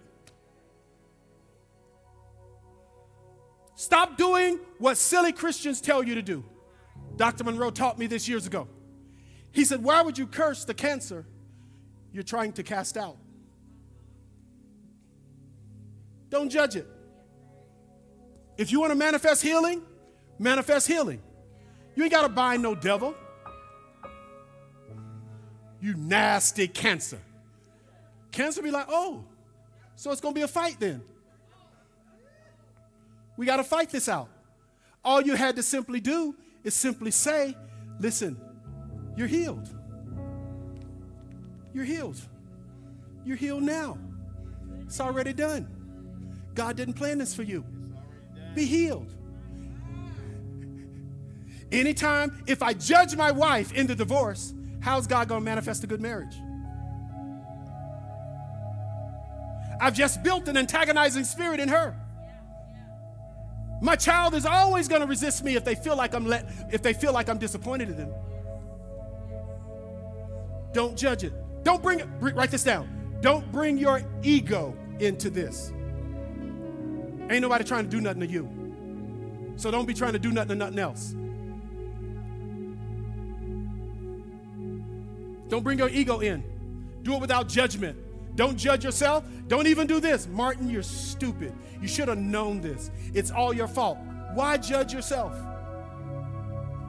Stop doing what silly Christians tell you to do. Dr. Munroe taught me this years ago. He said, Why would you curse the cancer you're trying to cast out? Don't judge it. If you want to manifest healing, manifest healing. You ain't got to bind no devil. You nasty cancer. Cancer be like, oh, so it's going to be a fight then. We got to fight this out. all you had to simply do is simply say, Listen, you're healed. You're healed. You're healed now. It's already done. God didn't plan this for you. Be healed. Anytime, if I judge my wife in the divorce, how's God going to manifest a good marriage? I've just built an antagonizing spirit in her. My child is always going to resist me if they feel like I'm let, if they feel like I'm disappointed in them. Don't judge it. Don't bring it. Write this down. Don't bring your ego into this. Ain't nobody trying to do nothing to you. So don't be trying to do nothing to nothing else. Don't bring your ego in. Do it without judgment. Don't judge yourself. Don't even do this. Martin, you're stupid. You should have known this. It's all your fault. Why judge yourself?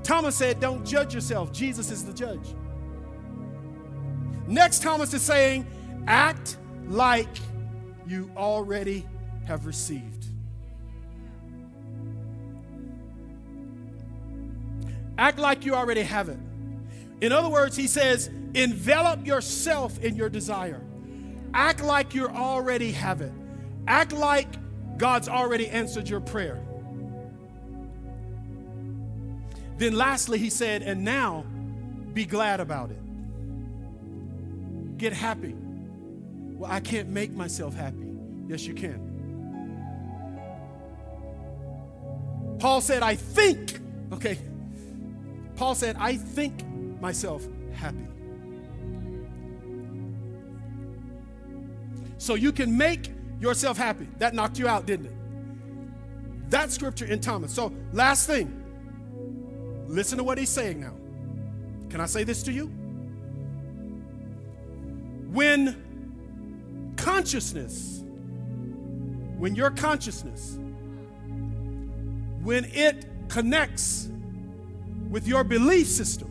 Thomas said, Don't judge yourself. Jesus is the judge. Next, Thomas is saying, Act like you already have received. Act like you already have it. In other words, he says, envelop yourself in your desire. Act like you already have it. Act like God's already answered your prayer. Then, lastly, he said, and now be glad about it. Get happy. Well, I can't make myself happy. Yes, you can. Paul said, I think, okay. Paul said, I think myself happy. So you can make yourself happy. That knocked you out, didn't it? That scripture in Thomas. So, last thing, listen to what he's saying now. Can I say this to you? When consciousness, when your consciousness, when it connects with your belief system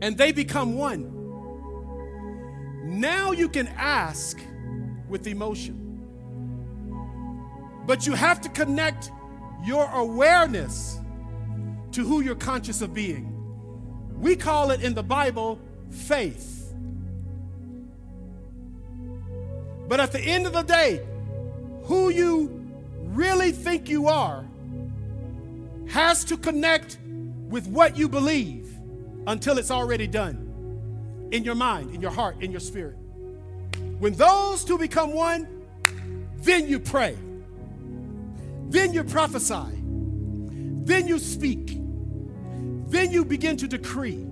and they become one, now you can ask with emotion. But you have to connect your awareness to who you're conscious of being. We call it in the Bible faith. But at the end of the day, who you really think you are has to connect with what you believe until it's already done in your mind, in your heart, in your spirit. When those two become one, then you pray, then you prophesy, then you speak, then you begin to decree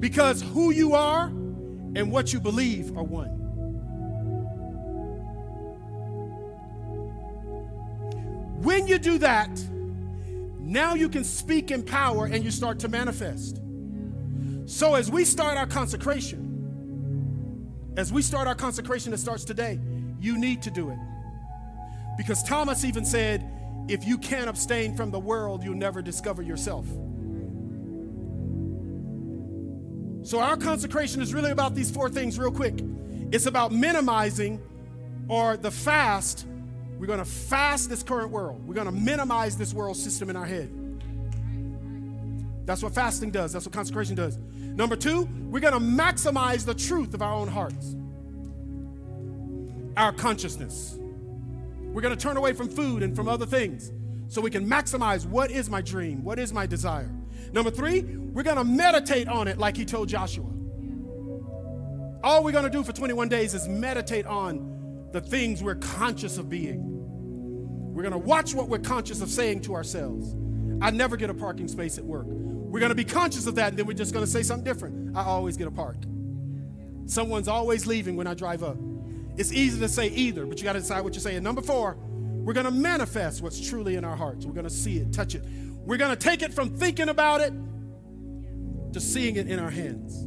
because who you are and what you believe are one. When you do that, now you can speak in power and you start to manifest. So as we start our consecration, as we start our consecration that starts today, you need to do it. Because Thomas even said, if you can't abstain from the world, you'll never discover yourself. So our consecration is really about these four things, real quick. It's about minimizing or the fast. We're going to fast this current world. We're going to minimize this world system in our head. That's what fasting does. That's what consecration does. Number two, we're going to maximize the truth of our own hearts, our consciousness. We're going to turn away from food and from other things so we can maximize what is my dream, what is my desire. Number three, we're going to meditate on it like he told Joshua. All we're going to do for 21 days is meditate on the things we're conscious of being. We're going to watch what we're conscious of saying to ourselves. I never get a parking space at work. We're going to be conscious of that, and then we're just going to say something different. I always get a park. Someone's always leaving when I drive up. It's easy to say either, but you got to decide what you're saying. Number four, we're going to manifest what's truly in our hearts. We're going to see it, touch it. We're going to take it from thinking about it to seeing it in our hands.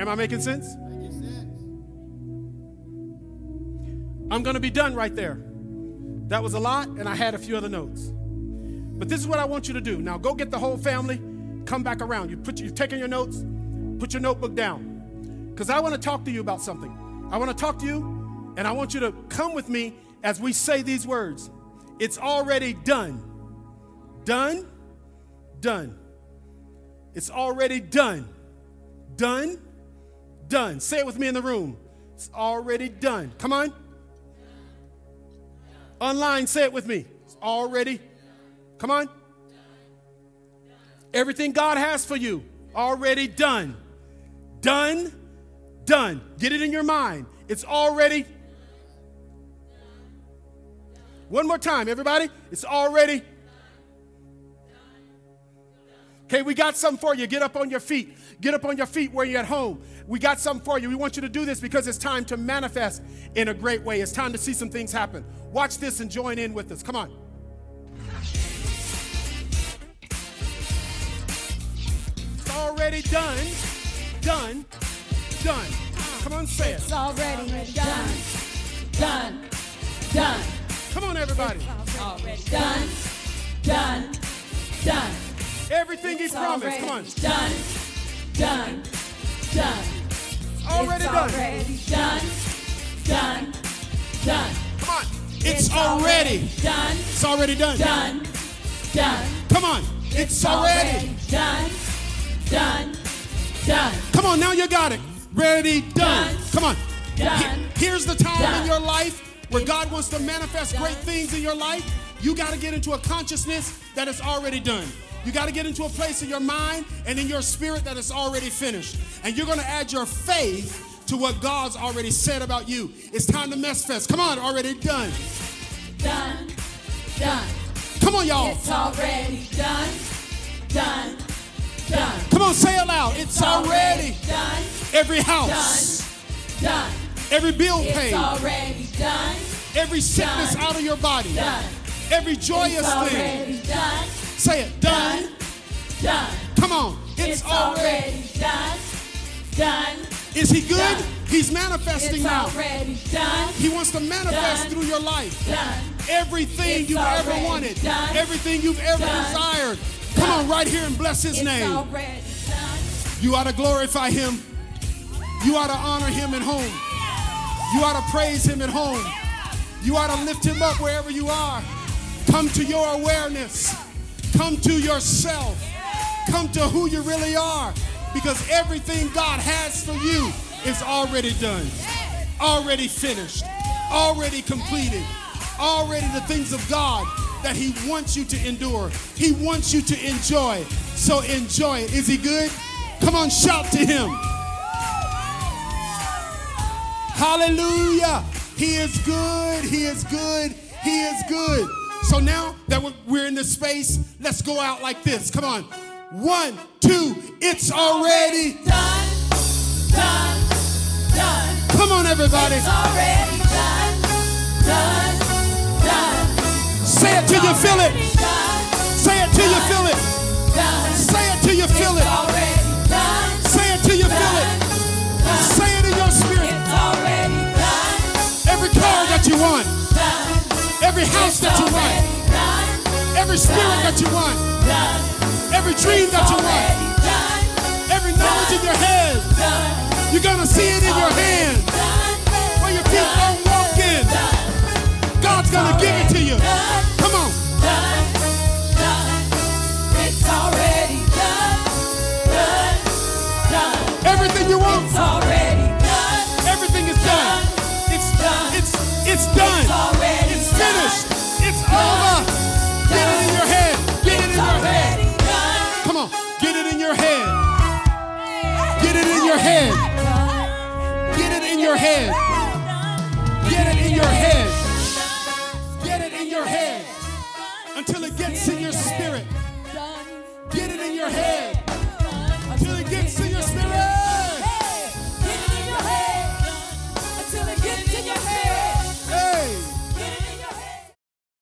Am I making sense? I'm going to be done right there. That was a lot, and I had a few other notes. But this is what I want you to do. Now go get the whole family, come back around. You put you've taken your notes, put your notebook down. Because I want to talk to you about something. I want to talk to you And I want you to come with me as we say these words. It's already done. Done. Done. It's already done. Done. Done. Say it with me in the room. It's already done. Come on. Online, say it with me. It's already. Come on. Everything God has for you, already done. Done. Done. Get it in your mind. It's already. One more time, everybody. It's already. Okay, we got something for you. Get up on your feet. Get up on your feet where you're at home. We got something for you. We want you to do this because it's time to manifest in a great way. It's time to see some things happen. Watch this and join in with us. Come on. It's already done. Done. Done. Come on, say it. It's already done. Done. Done. Come on, everybody. Already done. Done. Done. Everything he promised. Come on. Done. Done. Done. Already it's done. Already done. Done. Done. Come on. It's already. done. It's already done. Done. Done. Come on. It's already. done. Done. Done. Come on, now you got it. Ready, done. Come on. Done. He- Here's the time in your life where God wants to manifest great things in your life. You got to get into a consciousness that it's already done. You got to get into a place in your mind and in your spirit that it's already finished. And you're going to add your faith to what God's already said about you. It's time to mess fest. Come on, already done. Done. Done. Come on, y'all. It's already done. Done. Done. Come on, say it loud. It's already done. every house, Done. every bill It's paid, already done. every sickness done. out of your body, Done. every joyous thing. It's thing. Say it. Done. Done. Come on. It's, It's already. done. Done. Is he good? done. He's manifesting It's now. already done. He wants to manifest done. through your life. Done. Everything It's you've ever wanted, done. everything you've ever desired. Come on, right here and bless his It's name. already done. You ought to glorify him. You ought to honor him at home. You ought to praise him at home. You ought to lift him up wherever you are. Come to your awareness. Come to yourself. Come to who you really are. Because everything God has for you is already done, already finished, already completed, already the things of God that He wants you to endure. He wants you to enjoy. So enjoy it. Is He good? Come on, shout to Him. Hallelujah. He is good. He is good. He is good. So now that we're- in this space, let's go out like this. Come on. One, two, it's already. Done. Done. Done. Come on, everybody. It's already done. Done. Done. Say it till you feel it. Say it till you feel it. Say it till you feel It's it. already done. Say it till you feel it. Say it in your spirit. It's already done. Every car that you want. Every house that you want, every spirit that you want, every dream that you want, every knowledge in your head. You're gonna see it in your hand. Where your feet don't walk in. God's gonna give it to you. Come on. It's already done. Done. Done. Everything you want, your head. Get it in your head. Get it in your head until it gets in your spirit. Get it in your head.